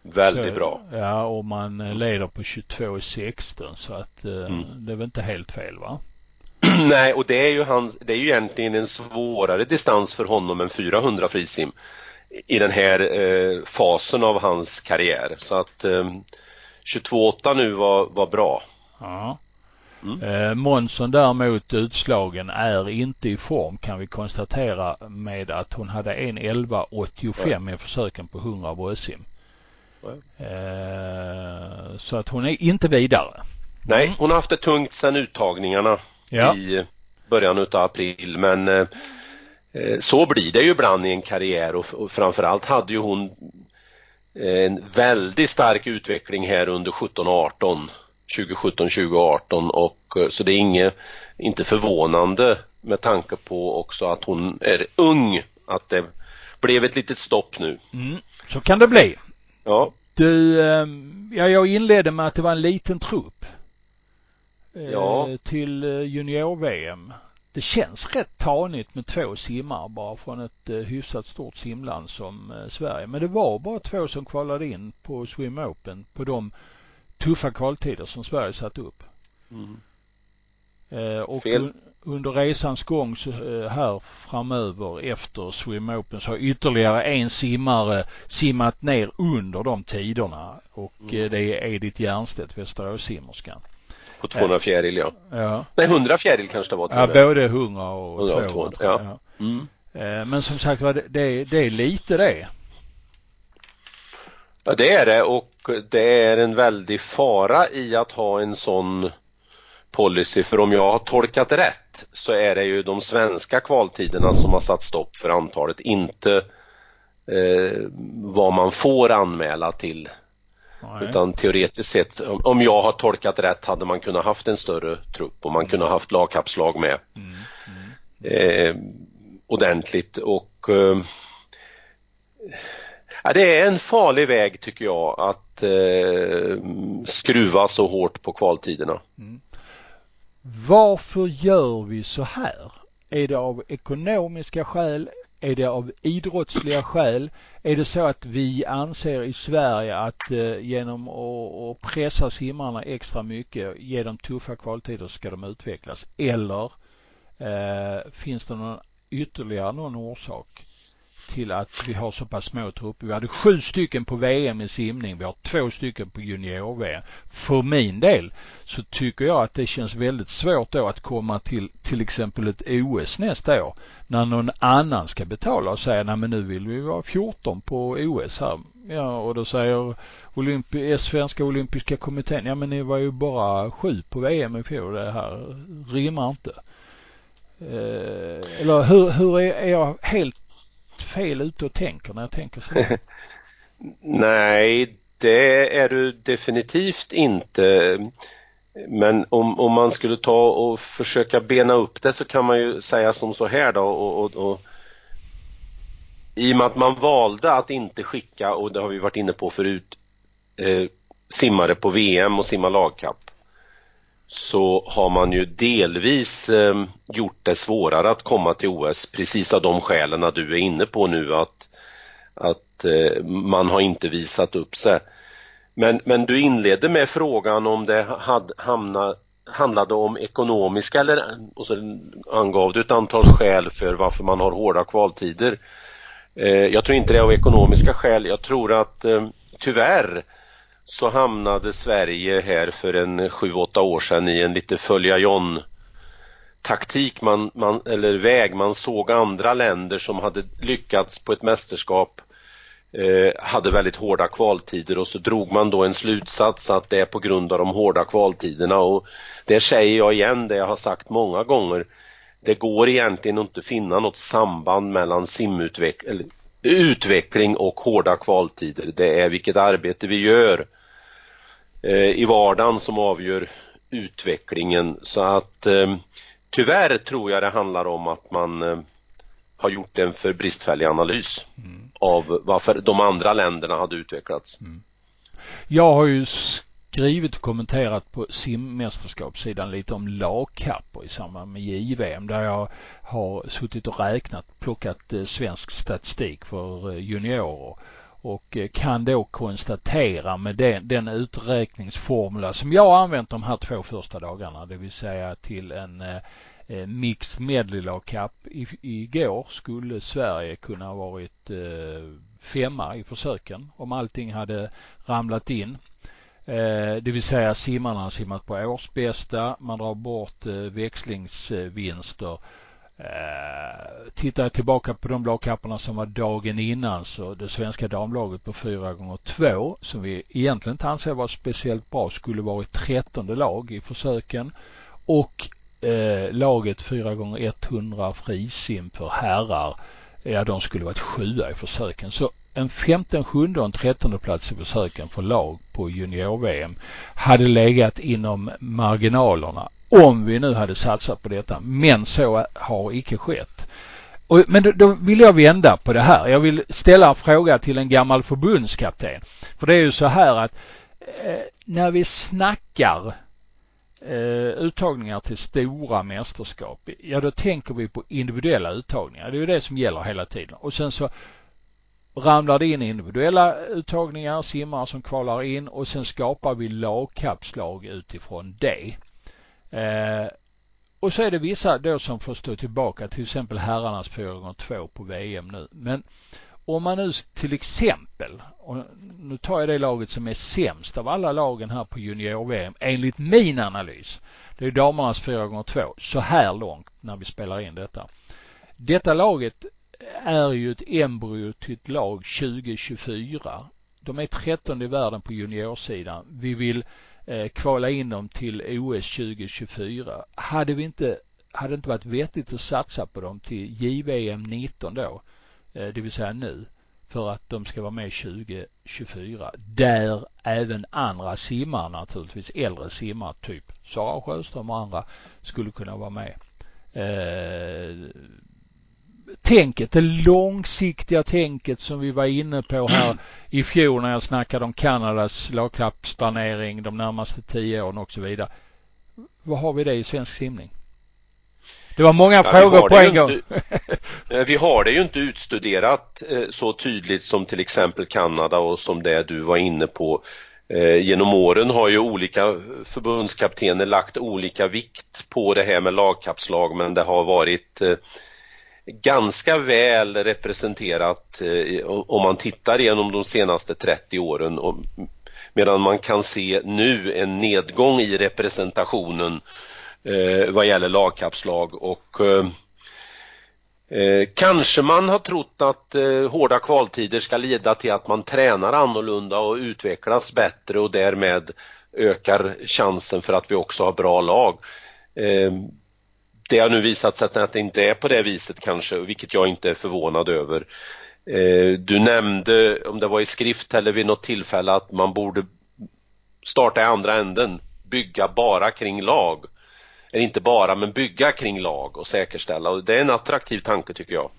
Väldigt så, bra. Ja, och man leder på 22,16 så att eh, mm. det är väl inte helt fel va? Nej, och det är ju hans, det är ju egentligen en svårare distans för honom än 400 frisim i den här eh, fasen av hans karriär. Så att eh, 22,8 nu var, var bra. Ja. Mm. Eh, Månsson däremot utslagen är inte i form kan vi konstatera med att hon hade en 11,85 i försöken på 100 bröstsim. Eh, så att hon är inte vidare. Nej, mm. hon har haft det tungt sedan uttagningarna ja. i början av april men eh, eh, så blir det ju ibland i en karriär och, och framförallt hade ju hon en väldigt stark utveckling här under 17 och 18 2017 2018 och eh, så det är inget, inte förvånande med tanke på också att hon är ung att det blev ett litet stopp nu. Mm, så kan det bli. Ja. Du, ja, jag inledde med att det var en liten trupp ja. Eh, till eh, junior-VM. Det känns rätt tanigt med två simmare bara från ett eh, hyfsat stort simland som Sverige. Men det var bara två som kvalade in på Swim Open på de tuffa kvaltider som Sverige satt upp. Mm. och Fel. under resans gång så här framöver efter Swim Open så har ytterligare en simmare simmat ner under de tiderna och mm. det är Edith Jernstedt, Västeråssimmerskan. På 200 fjäril ja. ja. Nej 100 fjäril kanske det var. Ja både 100 och 100 200. ja. ja. Mm. Men som sagt var det, det är lite det. Ja det är det och det är en väldig fara i att ha en sån policy för om jag har tolkat rätt så är det ju de svenska kvaltiderna som har satt stopp för antalet, inte eh, vad man får anmäla till. Nej. Utan teoretiskt sett, om jag har tolkat rätt hade man kunnat haft en större trupp och man mm. kunde haft lagkapslag med. Mm. Eh, ordentligt och eh, Ja, det är en farlig väg tycker jag att eh, skruva så hårt på kvaltiderna. Mm. Varför gör vi så här? Är det av ekonomiska skäl? Är det av idrottsliga skäl? Är det så att vi anser i Sverige att eh, genom att pressa simmarna extra mycket, ge dem tuffa kvaltider så ska de utvecklas? Eller eh, finns det någon ytterligare någon orsak? Till att vi har så pass små trupper. Vi hade sju stycken på VM i simning. Vi har två stycken på junior-VM. För min del så tycker jag att det känns väldigt svårt då att komma till till exempel ett OS nästa år när någon annan ska betala och säga nej men nu vill vi vara 14 på OS här. Ja och då säger Olympi eh, Svenska olympiska kommittén ja men ni var ju bara sju på VM i fjol. Det här rimmar inte. Eh, eller hur, hur är, är jag helt fel ute och tänker när jag tänker så? Nej, det är du definitivt inte. Men om, om man skulle ta och försöka bena upp det så kan man ju säga som så här då och, och, och i och med att man valde att inte skicka, och det har vi varit inne på förut, eh, simmare på VM och simma lagkapp så har man ju delvis eh, gjort det svårare att komma till OS precis av de skälen du är inne på nu att, att eh, man har inte visat upp sig. Men, men du inledde med frågan om det had, hamna, handlade om ekonomiska eller och så angav du ett antal skäl för varför man har hårda kvaltider. Eh, jag tror inte det är av ekonomiska skäl. Jag tror att eh, tyvärr så hamnade Sverige här för en 7-8 år sedan i en lite följa John taktik man, man, eller väg. Man såg andra länder som hade lyckats på ett mästerskap eh, hade väldigt hårda kvaltider och så drog man då en slutsats att det är på grund av de hårda kvaltiderna och det säger jag igen, det jag har sagt många gånger. Det går egentligen inte att finna något samband mellan simutveckling utveckling och hårda kvaltider. Det är vilket arbete vi gör eh, i vardagen som avgör utvecklingen. Så att eh, tyvärr tror jag det handlar om att man eh, har gjort en för bristfällig analys mm. av varför de andra länderna hade utvecklats. Mm. Jag har ju skrivit och kommenterat på simmästerskapssidan lite om lagkappor i samband med JVM där jag har suttit och räknat, plockat eh, svensk statistik för eh, juniorer och eh, kan då konstatera med den, den uträkningsformula som jag har använt de här två första dagarna, det vill säga till en eh, mixed medley lagkapp igår skulle Sverige kunna ha varit eh, femma i försöken om allting hade ramlat in. Eh, det vill säga simmarna har simmat på årsbästa. Man drar bort eh, växlingsvinster. Eh, tittar jag tillbaka på de lagkapparna som var dagen innan så det svenska damlaget på 4 gånger 2 som vi egentligen inte anser var speciellt bra skulle varit trettonde lag i försöken och eh, laget 4 gånger 100 frisim för herrar ja de skulle varit sjua i försöken. Så en femte, en sjunde och en trettonde plats i försöken för lag på junior-VM hade legat inom marginalerna om vi nu hade satsat på detta. Men så har icke skett. Och, men då, då, vill jag vända på det här. Jag vill ställa en fråga till en gammal förbundskapten. För det är ju så här att eh, när vi snackar eh, uttagningar till stora mästerskap, ja då tänker vi på individuella uttagningar. Det är ju det som gäller hela tiden. Och sen så ramlar det in individuella uttagningar, simmare som kvalar in och sen skapar vi lagkappslag utifrån det. Eh, och så är det vissa då som får stå tillbaka, till exempel herrarnas 4x2 på VM nu. Men om man nu till exempel, och nu tar jag det laget som är sämst av alla lagen här på junior-VM enligt min analys. Det är damernas 4x2 så här långt när vi spelar in detta. Detta laget är ju ett embryo till ett lag 2024. De är 13 i världen på juniorsidan. Vi vill eh, kvala in dem till OS 2024. Hade vi inte, hade det inte varit vettigt att satsa på dem till JVM 19 då, Eh, det vill säga nu, för att de ska vara med 2024. Där även andra simmare naturligtvis, äldre simmare typ Sara Sjöström och andra skulle kunna vara med. Eh, tänket, det långsiktiga tänket som vi var inne på här i fjol när jag snackade om Kanadas lagklappsplanering de närmaste tio åren och så vidare. Vad har vi det i svensk simning? Det var många ja, frågor på en gång. Inte, vi har det ju inte utstuderat eh, så tydligt som till exempel Kanada och som det du var inne på. Eh, genom åren har ju olika förbundskaptener lagt olika vikt på det här med lagkapslag men det har varit eh, ganska väl representerat eh, om man tittar igenom de senaste 30 åren medan man kan se nu en nedgång i representationen eh, vad gäller lagkapslag och eh, eh, kanske man har trott att eh, hårda kvaltider ska leda till att man tränar annorlunda och utvecklas bättre och därmed ökar chansen för att vi också har bra lag. Eh, det har nu visat sig att det inte är på det viset kanske, vilket jag inte är förvånad över. Eh, du nämnde, om det var i skrift eller vid något tillfälle, att man borde starta i andra änden, bygga bara kring lag. Eller inte bara, men bygga kring lag och säkerställa. Och det är en attraktiv tanke tycker jag.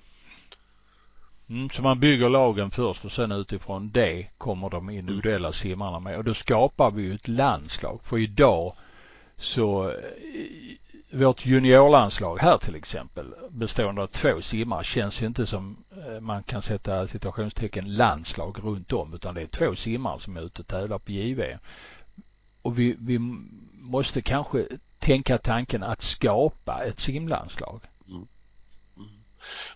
Mm, så man bygger lagen först och sen utifrån det kommer de individuella simmarna med. Och då skapar vi ju ett landslag. För idag så vårt juniorlandslag här till exempel bestående av två simmare känns ju inte som eh, man kan sätta situationstecken landslag runt om utan det är två simmare som är ute och tävlar på JV. Och vi, vi måste kanske tänka tanken att skapa ett simlandslag. Mm. Mm.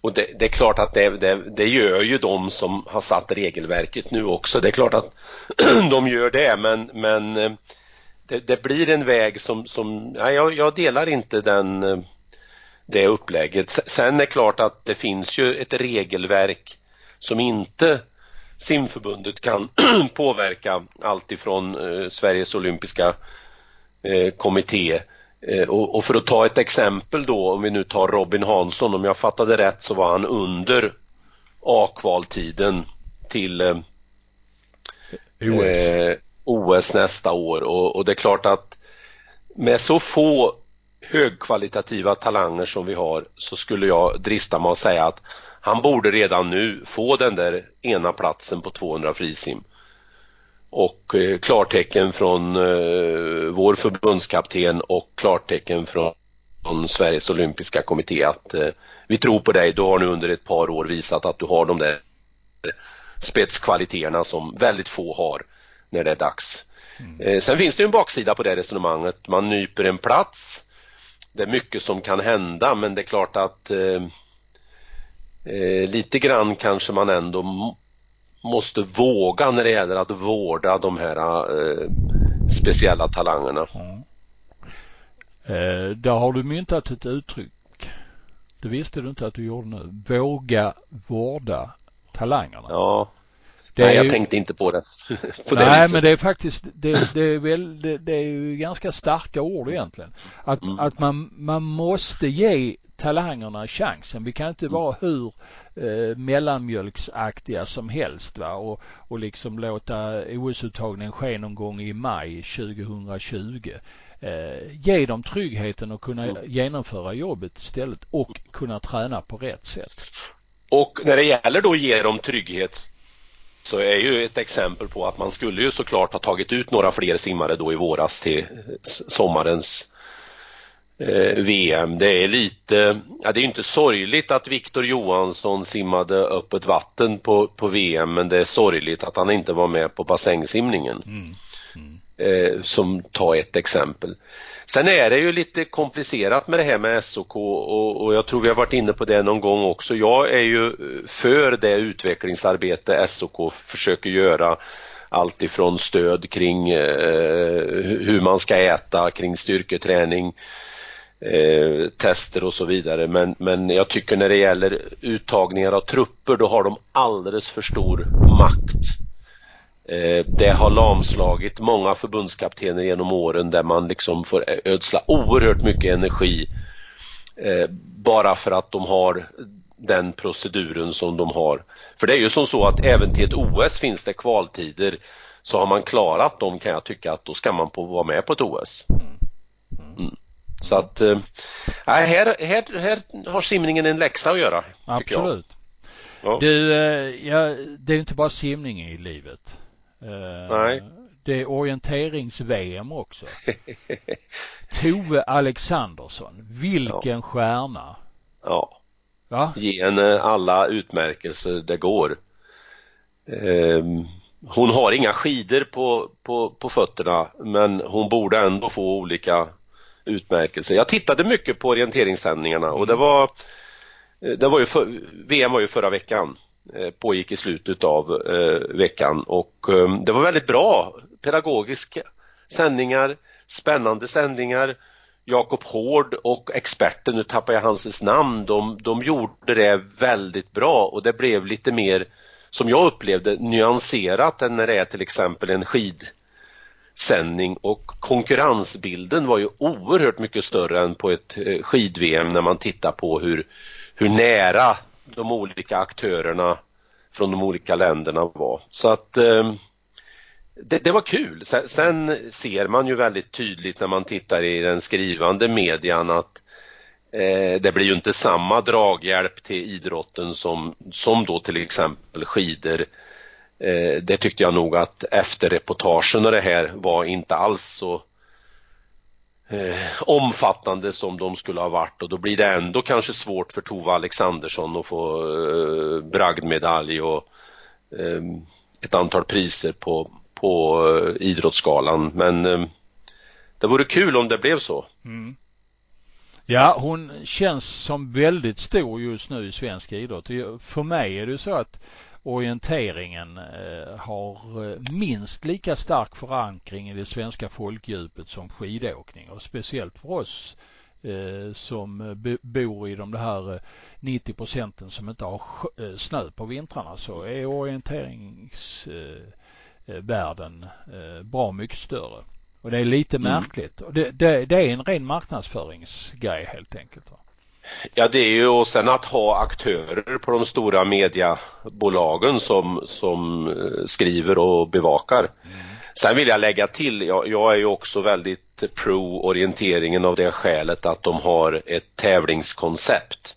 Och det, det, är klart att det, det, det, gör ju de som har satt regelverket nu också. Det är klart att de gör det men, men eh, det, det, blir en väg som, som ja, jag, jag delar inte den, eh, det upplägget. Sen är det klart att det finns ju ett regelverk som inte simförbundet kan påverka alltifrån eh, Sveriges olympiska eh, kommitté och, och, för att ta ett exempel då om vi nu tar Robin Hansson om jag fattade rätt så var han under A-kvaltiden till eh, OS. OS nästa år och, och det är klart att med så få högkvalitativa talanger som vi har så skulle jag drista mig att säga att han borde redan nu få den där ena platsen på 200 frisim. Och eh, klartecken från eh, vår förbundskapten och klartecken från, från Sveriges olympiska kommitté att eh, vi tror på dig, du har nu under ett par år visat att du har de där spetskvaliteterna som väldigt få har när det är dags. Mm. Eh, sen finns det en baksida på det resonemanget. Man nyper en plats. Det är mycket som kan hända men det är klart att eh, eh, lite grann kanske man ändå måste våga när det gäller att vårda de här eh, speciella talangerna. Mm. Eh, där har du myntat ett uttryck. Det visste du inte att du gjorde nu. Våga vårda talangerna. Ja, Nej, jag ju... tänkte inte på det. på Nej, det men det är faktiskt, det, det är väl, det, det, är ju ganska starka ord egentligen. Att, mm. att man, man måste ge talangerna chansen. Vi kan inte mm. vara hur eh, mellanmjölksaktiga som helst va? Och, och liksom låta OS-uttagningen ske någon gång i maj 2020. Eh, ge dem tryggheten att kunna mm. genomföra jobbet istället och kunna träna på rätt sätt. Och när det gäller då att ge dem trygghet så är ju ett exempel på att man skulle ju såklart ha tagit ut några fler simmare då i våras till sommarens eh, VM. Det är lite, ja det är inte sorgligt att Viktor Johansson simmade öppet vatten på, på VM men det är sorgligt att han inte var med på bassängsimningen. Mm. Mm. Eh, som ta ett exempel. Sen är det ju lite komplicerat med det här med SOK och, och, jag tror vi har varit inne på det någon gång också. Jag är ju eh, för det utvecklingsarbete SOK försöker göra allt ifrån stöd kring eh, hur man ska äta, kring styrketräning, eh, tester och så vidare. Men, men jag tycker när det gäller uttagningar av trupper då har de alldeles för stor makt. Eh, det har lamslagit många förbundskaptener genom åren där man liksom får ödsla oerhört mycket energi eh, bara för att de har den proceduren som de har. För det är ju som så att även till ett OS finns det kvaltider så har man klarat dem kan jag tycka att då ska man få vara med på ett OS. Mm. Så att äh, här, här, här har simningen en läxa att göra. Absolut. Ja. Du, ja, det är inte bara simning i livet. Eh, Nej. Det är orienterings-VM också. Tove Alexandersson, vilken ja. stjärna. Ja. Va? Ge henne alla utmärkelser det går. Um, hon har inga skidor på, på, på fötterna men hon borde ändå få olika utmärkelser. Jag tittade mycket på orienteringssändningarna och det mm. var det var ju för, VM var ju förra veckan Eh, Eh, pågick i slutet av eh, veckan. Och eh, det var väldigt bra pedagogiska sändningar, spännande sändningar. Jakob Hård och experten, nu tappar jag hans namn, de, de gjorde det väldigt bra. Och det blev lite mer, som jag upplevde, nyanserat än när det är till exempel en skidsändning. Och konkurrensbilden var ju oerhört mycket större än på ett skid-VM när man tittar på hur, hur nära de olika aktörerna från de olika länderna var. Så att eh, det, det, var kul. Sen, sen, ser man ju väldigt tydligt när man tittar i den skrivande median att eh, det blir ju inte samma draghjälp till idrotten som, som då till exempel skidor. Eh, det tyckte jag nog att efter reportagen och det här var inte alls så eh, omfattande som de skulle ha varit och då blir det ändå kanske svårt för Tova Alexandersson att få eh, bragdmedalj och eh, ett antal priser på, på eh, Idrottsgalan men eh, det vore kul om det blev så. Mm. Ja, hon känns som väldigt stor just nu i svensk idrott. För mig är det så att orienteringen eh, har eh, minst lika stark förankring i det svenska folkdjupet som skidåkning och speciellt för oss eh, som bor i de här 90 procenten som inte har snö på vintrarna så är orienteringsvärlden bra mycket större. Och det är lite mm. märkligt. Och det, det, det, är en ren marknadsföringsgrej helt enkelt. Ja det är ju och sen att ha aktörer på de stora mediebolagen som, som eh, skriver och bevakar. Mm. Sen vill jag lägga till, jag, jag är ju också väldigt pro orienteringen av det skälet att de har ett tävlingskoncept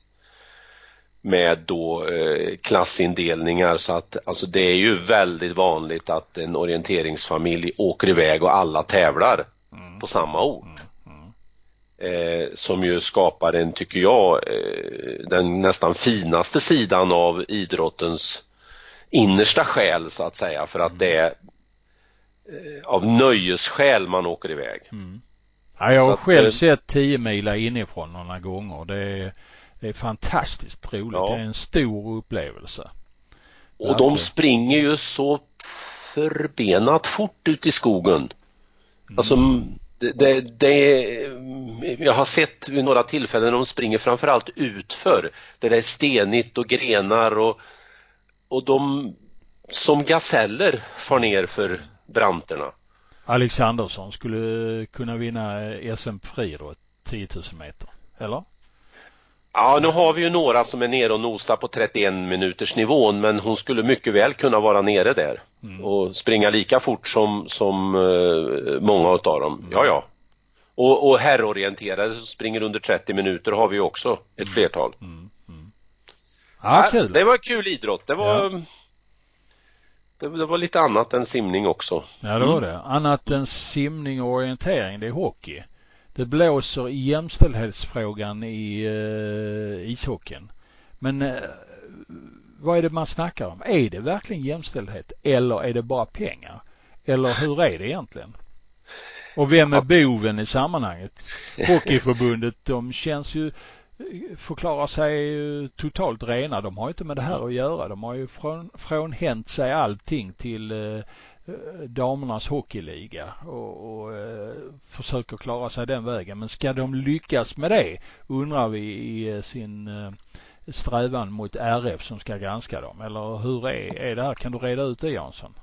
med då eh, klassindelningar så att alltså det är ju väldigt vanligt att en orienteringsfamilj åker iväg och alla tävlar mm. på samma ort. Mm eh, som ju skapar en, tycker jag, eh, den nästan finaste sidan av idrottens innersta själ så att säga för att det är eh, av nöjesskäl man åker iväg. Mm. Ja, jag har att, själv eh, sett 10 mila inifrån några gånger. Det är, det är fantastiskt roligt. Ja. Det är en stor upplevelse. Och de springer ju så förbenat fort ut i skogen. Mm. Det, det, jag har sett vid några tillfällen när de springer framförallt utför där det är stenigt och grenar och, och de som gaseller far ner för branterna. Alexandersson skulle kunna vinna SM friidrott 10 000 meter, eller? Ja, nu har vi ju några som är nere och nosar på 31 minuters nivån men hon skulle mycket väl kunna vara nere där mm. och springa lika fort som, som uh, många av dem. Mm. Ja, ja. Och, och herrorienterade som springer under 30 minuter har vi också ett mm. flertal. Mm. Mm. Ja, kul. Det var kul idrott. Det var ja. det, det, var lite annat än simning också. Ja, det var mm. det. Annat än simning och orientering, det är hockey det blåser i jämställdhetsfrågan i eh, ishockeyn. Men eh, vad är det man snackar om? Är det verkligen jämställdhet eller är det bara pengar? Eller hur är det egentligen? Och vem är boven i sammanhanget? Hockeyförbundet, de känns ju förklarar sig totalt rena. De har inte med det här att göra. De har ju från, frånhänt sig allting till eh, damernas hockeyliga och, och eh, försöker klara sig den vägen. Men ska de lyckas med det undrar vi i eh, sin eh, strävan mot RF som ska granska dem? Eller hur är, är det här? Kan du reda ut det Jansson?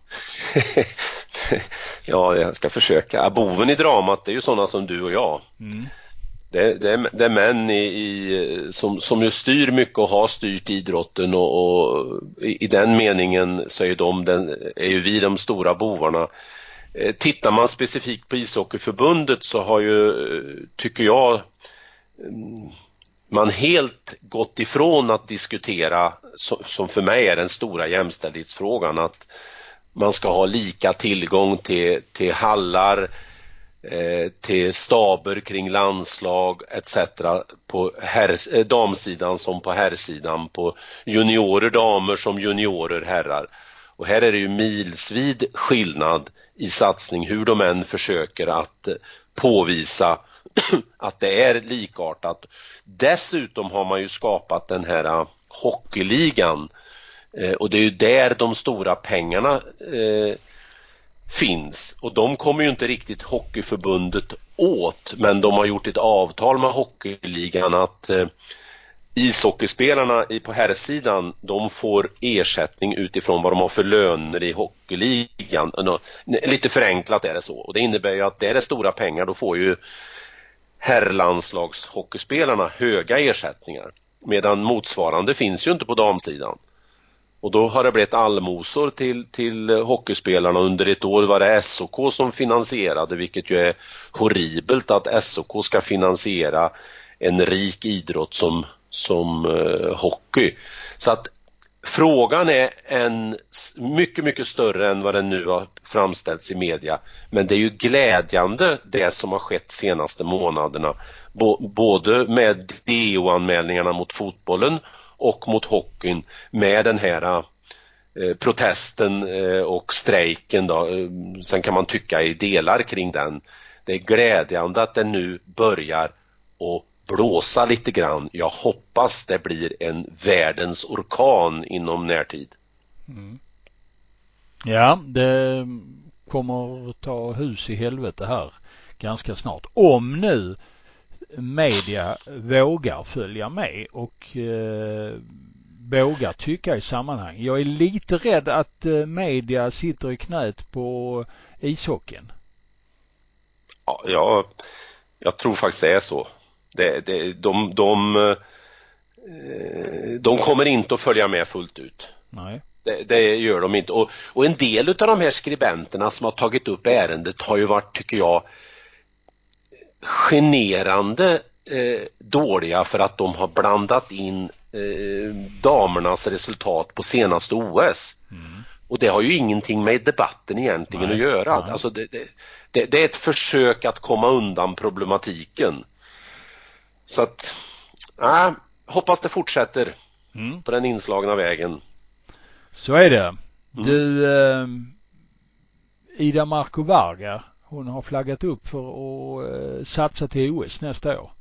ja, jag ska försöka. Boven i dramat det är ju sådana som du och jag. Mm. Det, det, är, det är män i, i, som, som ju styr mycket och har styrt idrotten och, och i, i, den meningen så är, de, den, är ju vi de stora bovarna. Eh, tittar man specifikt på ishockeyförbundet så har ju, tycker jag, mm, man helt gått ifrån att diskutera, som för mig är den stora jämställdhetsfrågan, att man ska ha lika tillgång till, till hallar, eh, Eh, till staber kring landslag etc. på herr, eh, damsidan som på herrsidan, på juniorer damer som juniorer herrar. Och här är det ju milsvid skillnad i satsning hur de än försöker att eh, påvisa att det är likartat. Dessutom har man ju skapat den här hockeyligan och det är ju där de stora pengarna eh, finns och de kommer ju inte riktigt Hockeyförbundet åt men de har gjort ett avtal med Hockeyligan att eh, ishockeyspelarna på herrsidan de får ersättning utifrån vad de har för löner i Hockeyligan. Lite förenklat är det så och det innebär ju att det är det stora pengar då får ju herrlandslagshockeyspelarna höga ersättningar medan motsvarande finns ju inte på damsidan. Och då har det blivit allmosor till, till hockeyspelarna. Under ett år var det SOK som finansierade vilket ju är horribelt att SOK ska finansiera en rik idrott som, som eh, hockey. Så att Frågan är en mycket, mycket större än vad den nu har framställts i media. Men det är ju glädjande det som har skett senaste månaderna. både med DO-anmälningarna mot fotbollen och mot hockeyn med den här eh, protesten eh, och strejken då. Eh, sen kan man tycka i delar kring den. Det är glädjande att den nu börjar att blåsa lite grann. Jag hoppas det blir en världens orkan inom närtid. Mm. Ja, det kommer ta hus i helvete här ganska snart. Om nu media vågar följa med och eh, vågar tycka i sammanhang. Jag är lite rädd att eh, media sitter i knät på ishockeyn. Ja, jag, jag tror faktiskt det är så. Det, det, de, de, eh, de kommer inte att följa med fullt ut. Nej. Det, det, gör de inte. Och, och en del av de här skribenterna som har tagit upp ärendet har ju varit, tycker jag, generande eh, dåliga för att de har blandat in eh, damernas resultat på senaste OS. Mm. Och det har ju ingenting med debatten egentligen nej, att göra. Alltså det, det, det, är ett försök att komma undan problematiken. Så att, äh, hoppas det fortsätter mm. på den inslagna vägen. Så är det. Mm. Du, eh, Ida Marco Varga, hon har flaggat upp för att eh, satsa till OS nästa år.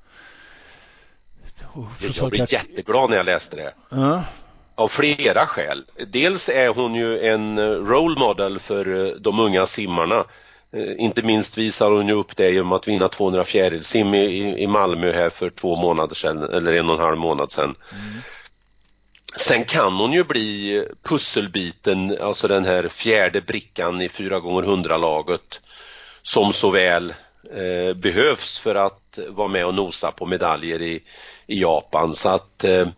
Försöka... Jag blev jätteglad när jag läste det. Uh. Av flera skäl. Dels är hon ju en role model för eh, de unga simmarna Eh, inte minst visar hon ju upp det genom att vinna 200 fjärilsim i, i Malmö här för två månader sedan, eller en och en halv månad sedan. Mm. Sen kan hon ju bli pusselbiten, alltså den här fjärde brickan i 4 gånger 100 laget som så väl eh, behövs för att vara med och nosa på medaljer i, i Japan. Så att eh,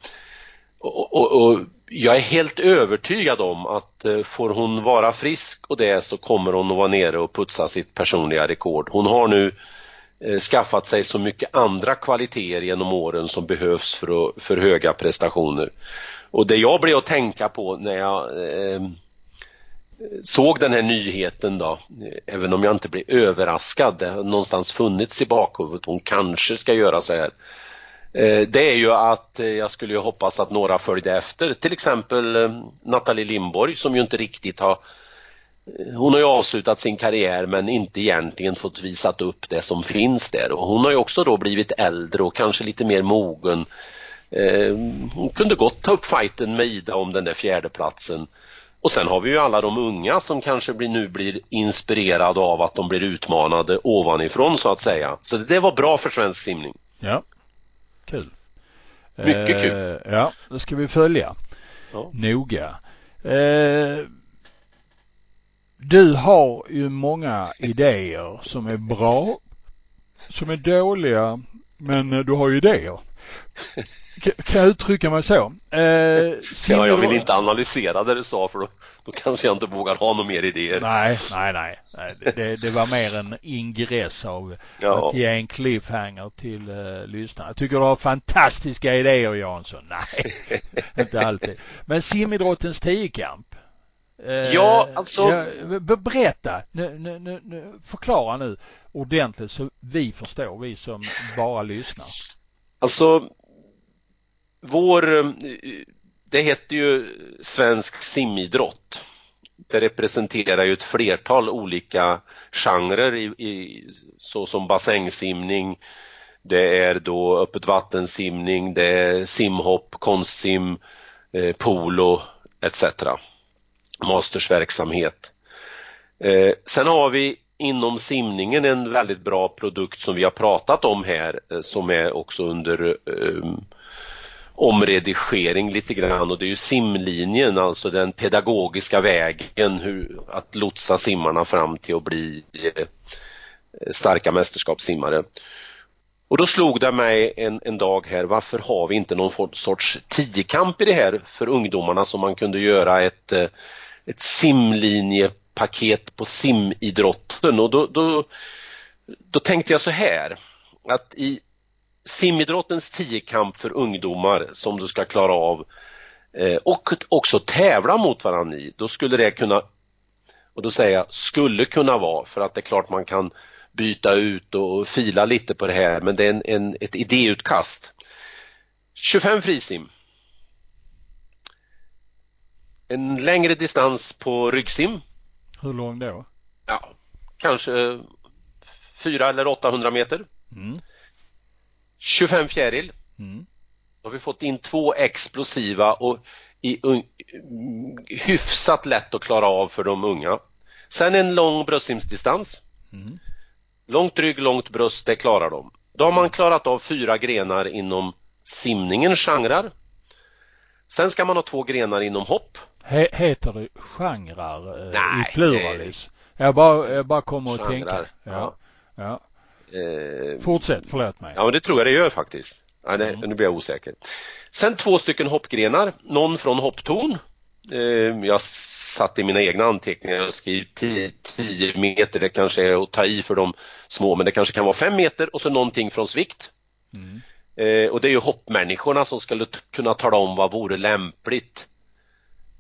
och, och, och jag är helt övertygad om att eh, får hon vara frisk och det så kommer hon att vara nere och putsa sitt personliga rekord. Hon har nu eh, skaffat sig så mycket andra kvaliteter genom åren som behövs för, att, för höga prestationer. Och det jag blev att tänka på när jag eh, såg den här nyheten då, även om jag inte blev överraskad, det har någonstans funnits i bakhuvudet, hon kanske ska göra så här. Eh, det är ju att eh, jag skulle ju hoppas att några följde efter, till exempel eh, Nathalie Lindborg som ju inte riktigt har hon har ju avslutat sin karriär men inte egentligen fått visat upp det som finns där och hon har ju också då blivit äldre och kanske lite mer mogen. Hon kunde gott ta upp fighten med Ida om den där fjärdeplatsen. Och sen har vi ju alla de unga som kanske blir, nu blir inspirerade av att de blir utmanade ovanifrån så att säga. Så det var bra för svensk simning. Ja, kul. Mycket kul. Eh, ja, det ska vi följa Ja. noga. Eh, du har ju många idéer som är bra, som är dåliga, men du har ju idéer. Kan jag uttrycka mig så? Eh, Ja, jag vill inte analysera det du sa för då, då kanske jag inte vågar ha några mer idéer. Nej, nej, nej. det, det var mer en ingress av Ja. att ge en cliffhanger till uh, lyssnarna. Jag tycker du har fantastiska idéer Jansson. Nej, inte alltid. Men simidrottens tiokamp. Eh, Ja, alltså- ja, be- berätta, nu, nu, nu, nu, förklara nu ordentligt så vi förstår, vi som bara lyssnar. Alltså, vår, eh, det heter ju svensk simidrott. Det representerar ju ett flertal olika genrer i, i, såsom bassängsimning, det är då öppet vattensimning, det är simhopp, konstsim, eh, polo etc. Mastersverksamhet. Eh, sen har vi inom simningen en väldigt bra produkt som vi har pratat om här eh, som är också under eh, omredigering lite grann och det är ju simlinjen, alltså den pedagogiska vägen hur, att lotsa simmarna fram till att bli eh, starka mästerskapssimmare. Och då slog det mig en, en dag här, varför har vi inte någon sorts tiokamp i det här för ungdomarna som man kunde göra ett, eh, ett simlinjepaket på simidrotten och då, då, då tänkte jag så här att i simidrottens tiokamp för ungdomar som du ska klara av eh, och också tävla mot varandra i, då skulle det kunna och då säger jag skulle kunna vara för att det är klart man kan byta ut och fila lite på det här men det är en, en, ett idéutkast. 25 frisim. En längre distans på ryggsim. Hur lång då? Ja, kanske 4 eller 800 meter. Mm. 25 fjäril. Mm. Då har vi fått in två explosiva och i un- hyfsat lätt att klara av för de unga. Sen en lång bröstsimsdistans. Mm. Långt rygg, långt bröst, det klarar de. Då har man klarat av fyra grenar inom simningens genrer. Sen ska man ha två grenar inom hopp. He, heter det genrer eh, Nej, i pluralis? Jag bara, jag bara kommer att tänka. Genrer, Ja. ja. Eh, Fortsätt, förlåt mig. Ja, men det tror jag det gör faktiskt. Ja, det, Mm. Nu blir jag osäker. Sen två stycken hoppgrenar, någon från hopptorn. Eh, jag satt i mina egna anteckningar och skrev 10 meter, det kanske är att ta i för de små, men det kanske kan vara 5 meter och så någonting från svikt. Mm. Eh, och det är ju hoppmänniskorna som skulle kunna tala om vad vore lämpligt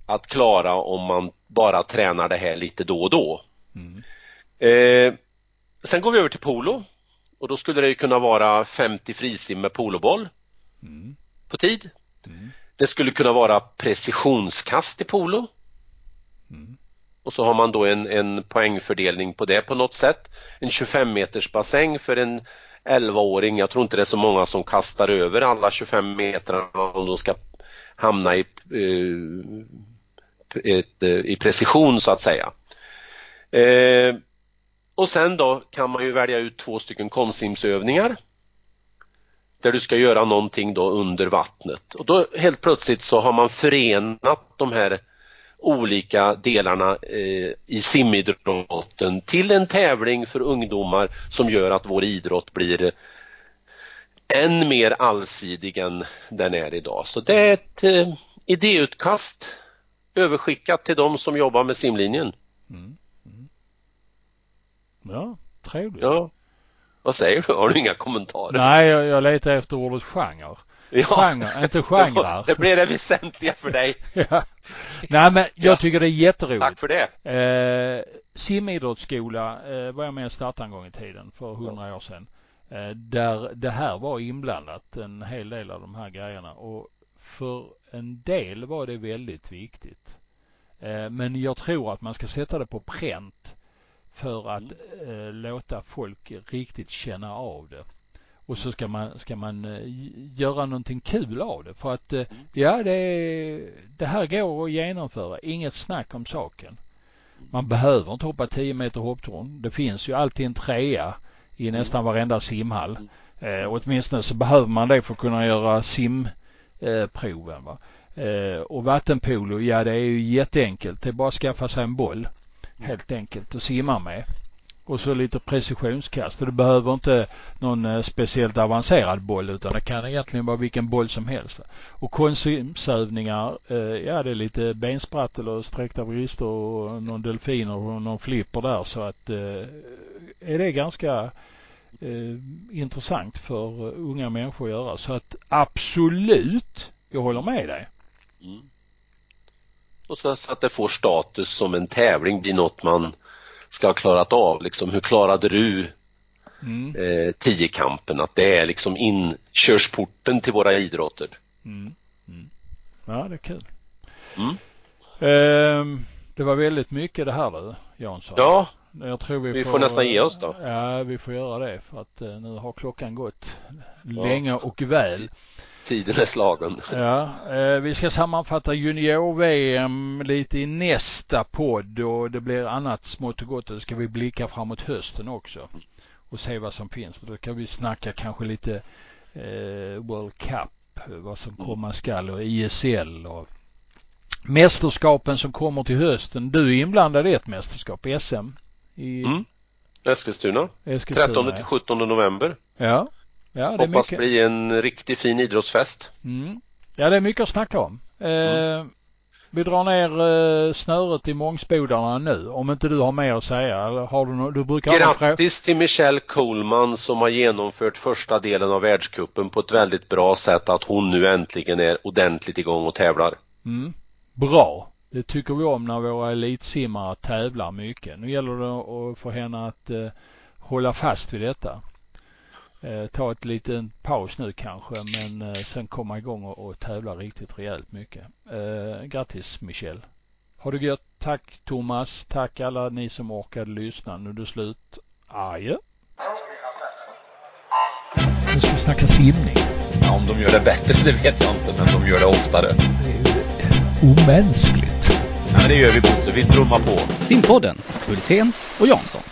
att klara om man bara tränar det här lite då och då. Mm. Eh, sen går vi över till polo och då skulle det ju kunna vara 50 frisim med poloboll Mm. på tid. Mm. Det skulle kunna vara precisionskast i polo. Mm. Och så har man då en, en poängfördelning på det på något sätt. En 25 meters bassäng för en 11-åring. Jag tror inte det är så många som kastar över alla 25 metrarna om de ska hamna i, eh, ett, eh, i precision så att säga. Eh, och sen då kan man ju välja ut två stycken konstsimsövningar där du ska göra någonting då under vattnet och då helt plötsligt så har man förenat de här olika delarna eh, i simidrotten till en tävling för ungdomar som gör att vår idrott blir än mer allsidig än den är idag. Så det är ett eh, idéutkast överskickat till de som jobbar med simlinjen. Mm. Mm. Ja, trevligt. Ja. Vad säger du? Har du inga kommentarer? Nej, jag, jag letar efter ordet genre. Ja. Genre, inte genrer. Det blir det väsentliga för dig. ja. Nej, men jag Ja. tycker det är jätteroligt. Tack för det. Eh, simidrottsskola eh, var jag med och startade en gång i tiden för hundra år sedan. Eh, där det här var inblandat en hel del av de här grejerna och för en del var det väldigt viktigt. Eh, men jag tror att man ska sätta det på pränt för att Mm. eh, låta folk riktigt känna av det. Och så ska man, ska man eh, göra någonting kul av det. För att eh, Mm. ja, det, det här går att genomföra. Inget snack om saken. Man behöver inte hoppa 10 meter hopptorn. Det finns ju alltid en trea i nästan varenda simhall. Eh, och åtminstone så behöver man det för att kunna göra simproven. Va? Eh, och vattenpolo, ja det är ju jätteenkelt. Det är bara att skaffa sig en boll helt enkelt och simma med. Och så lite precisionskast. Och du behöver inte någon eh, speciellt avancerad boll utan det kan egentligen vara vilken boll som helst. Och konsimsövningar, eh, ja det är lite bensprattel och sträckta vrister och någon delfin och någon flipper där så att eh, är det ganska eh, intressant för unga människor att göra. Så att absolut, jag håller med dig. Mm. Och så, så att det får status som en tävling blir något man ska ha klarat av. Liksom, hur klarade du Mm, eh, tiokampen? Att det är liksom inkörsporten till våra idrotter. mm, mm. Ja, det är kul. Ehm, det var väldigt mycket det här du, Jansson. Ja, Jag tror vi, vi får nästan ge oss då. Ja, vi får göra det för att eh, nu har klockan gått länge och väl. Tiden är slagen. Ja, eh, vi ska sammanfatta junior-VM lite i nästa podd och det blir annat smått och gott och då ska vi blicka framåt hösten också och se vad som finns. Då kan vi snacka kanske lite eh, World Cup, vad som komma skall och ISL och mästerskapen som kommer till hösten. Du är inblandad i ett mästerskap, SM i Mm. Eskilstuna, Eskilstuna. 13 till 17 november. Ja, ja det Hoppas mycket. bli en riktigt fin idrottsfest. Mm. Ja, det är mycket att snacka om. Eh, Mm. Vi drar ner eh, snöret i Mångsbodarna nu. Om inte du har mer att säga. Har du, du brukar? Grattis till Michelle Coleman som har genomfört första delen av världscupen på ett väldigt bra sätt att hon nu äntligen är ordentligt igång och tävlar. Mm. Bra. Det tycker vi om när våra elitsimmare tävlar mycket. Nu gäller det att få henne att eh, hålla fast vid detta. Eh, ta ett liten paus nu kanske men eh, sen komma igång och, och tävla riktigt rejält mycket. Eh, grattis Michelle. Ha det gött. Tack Thomas. Tack alla ni som orkade lyssna. Nu är det slut. Adjö. Nu ska vi snacka simning. Ja, om de gör det bättre, det vet jag inte, men de gör det oftare. Det är omänskligt. Ja, men det gör vi Bosse, vi trummar på. Simpodden, Hultén och Jansson.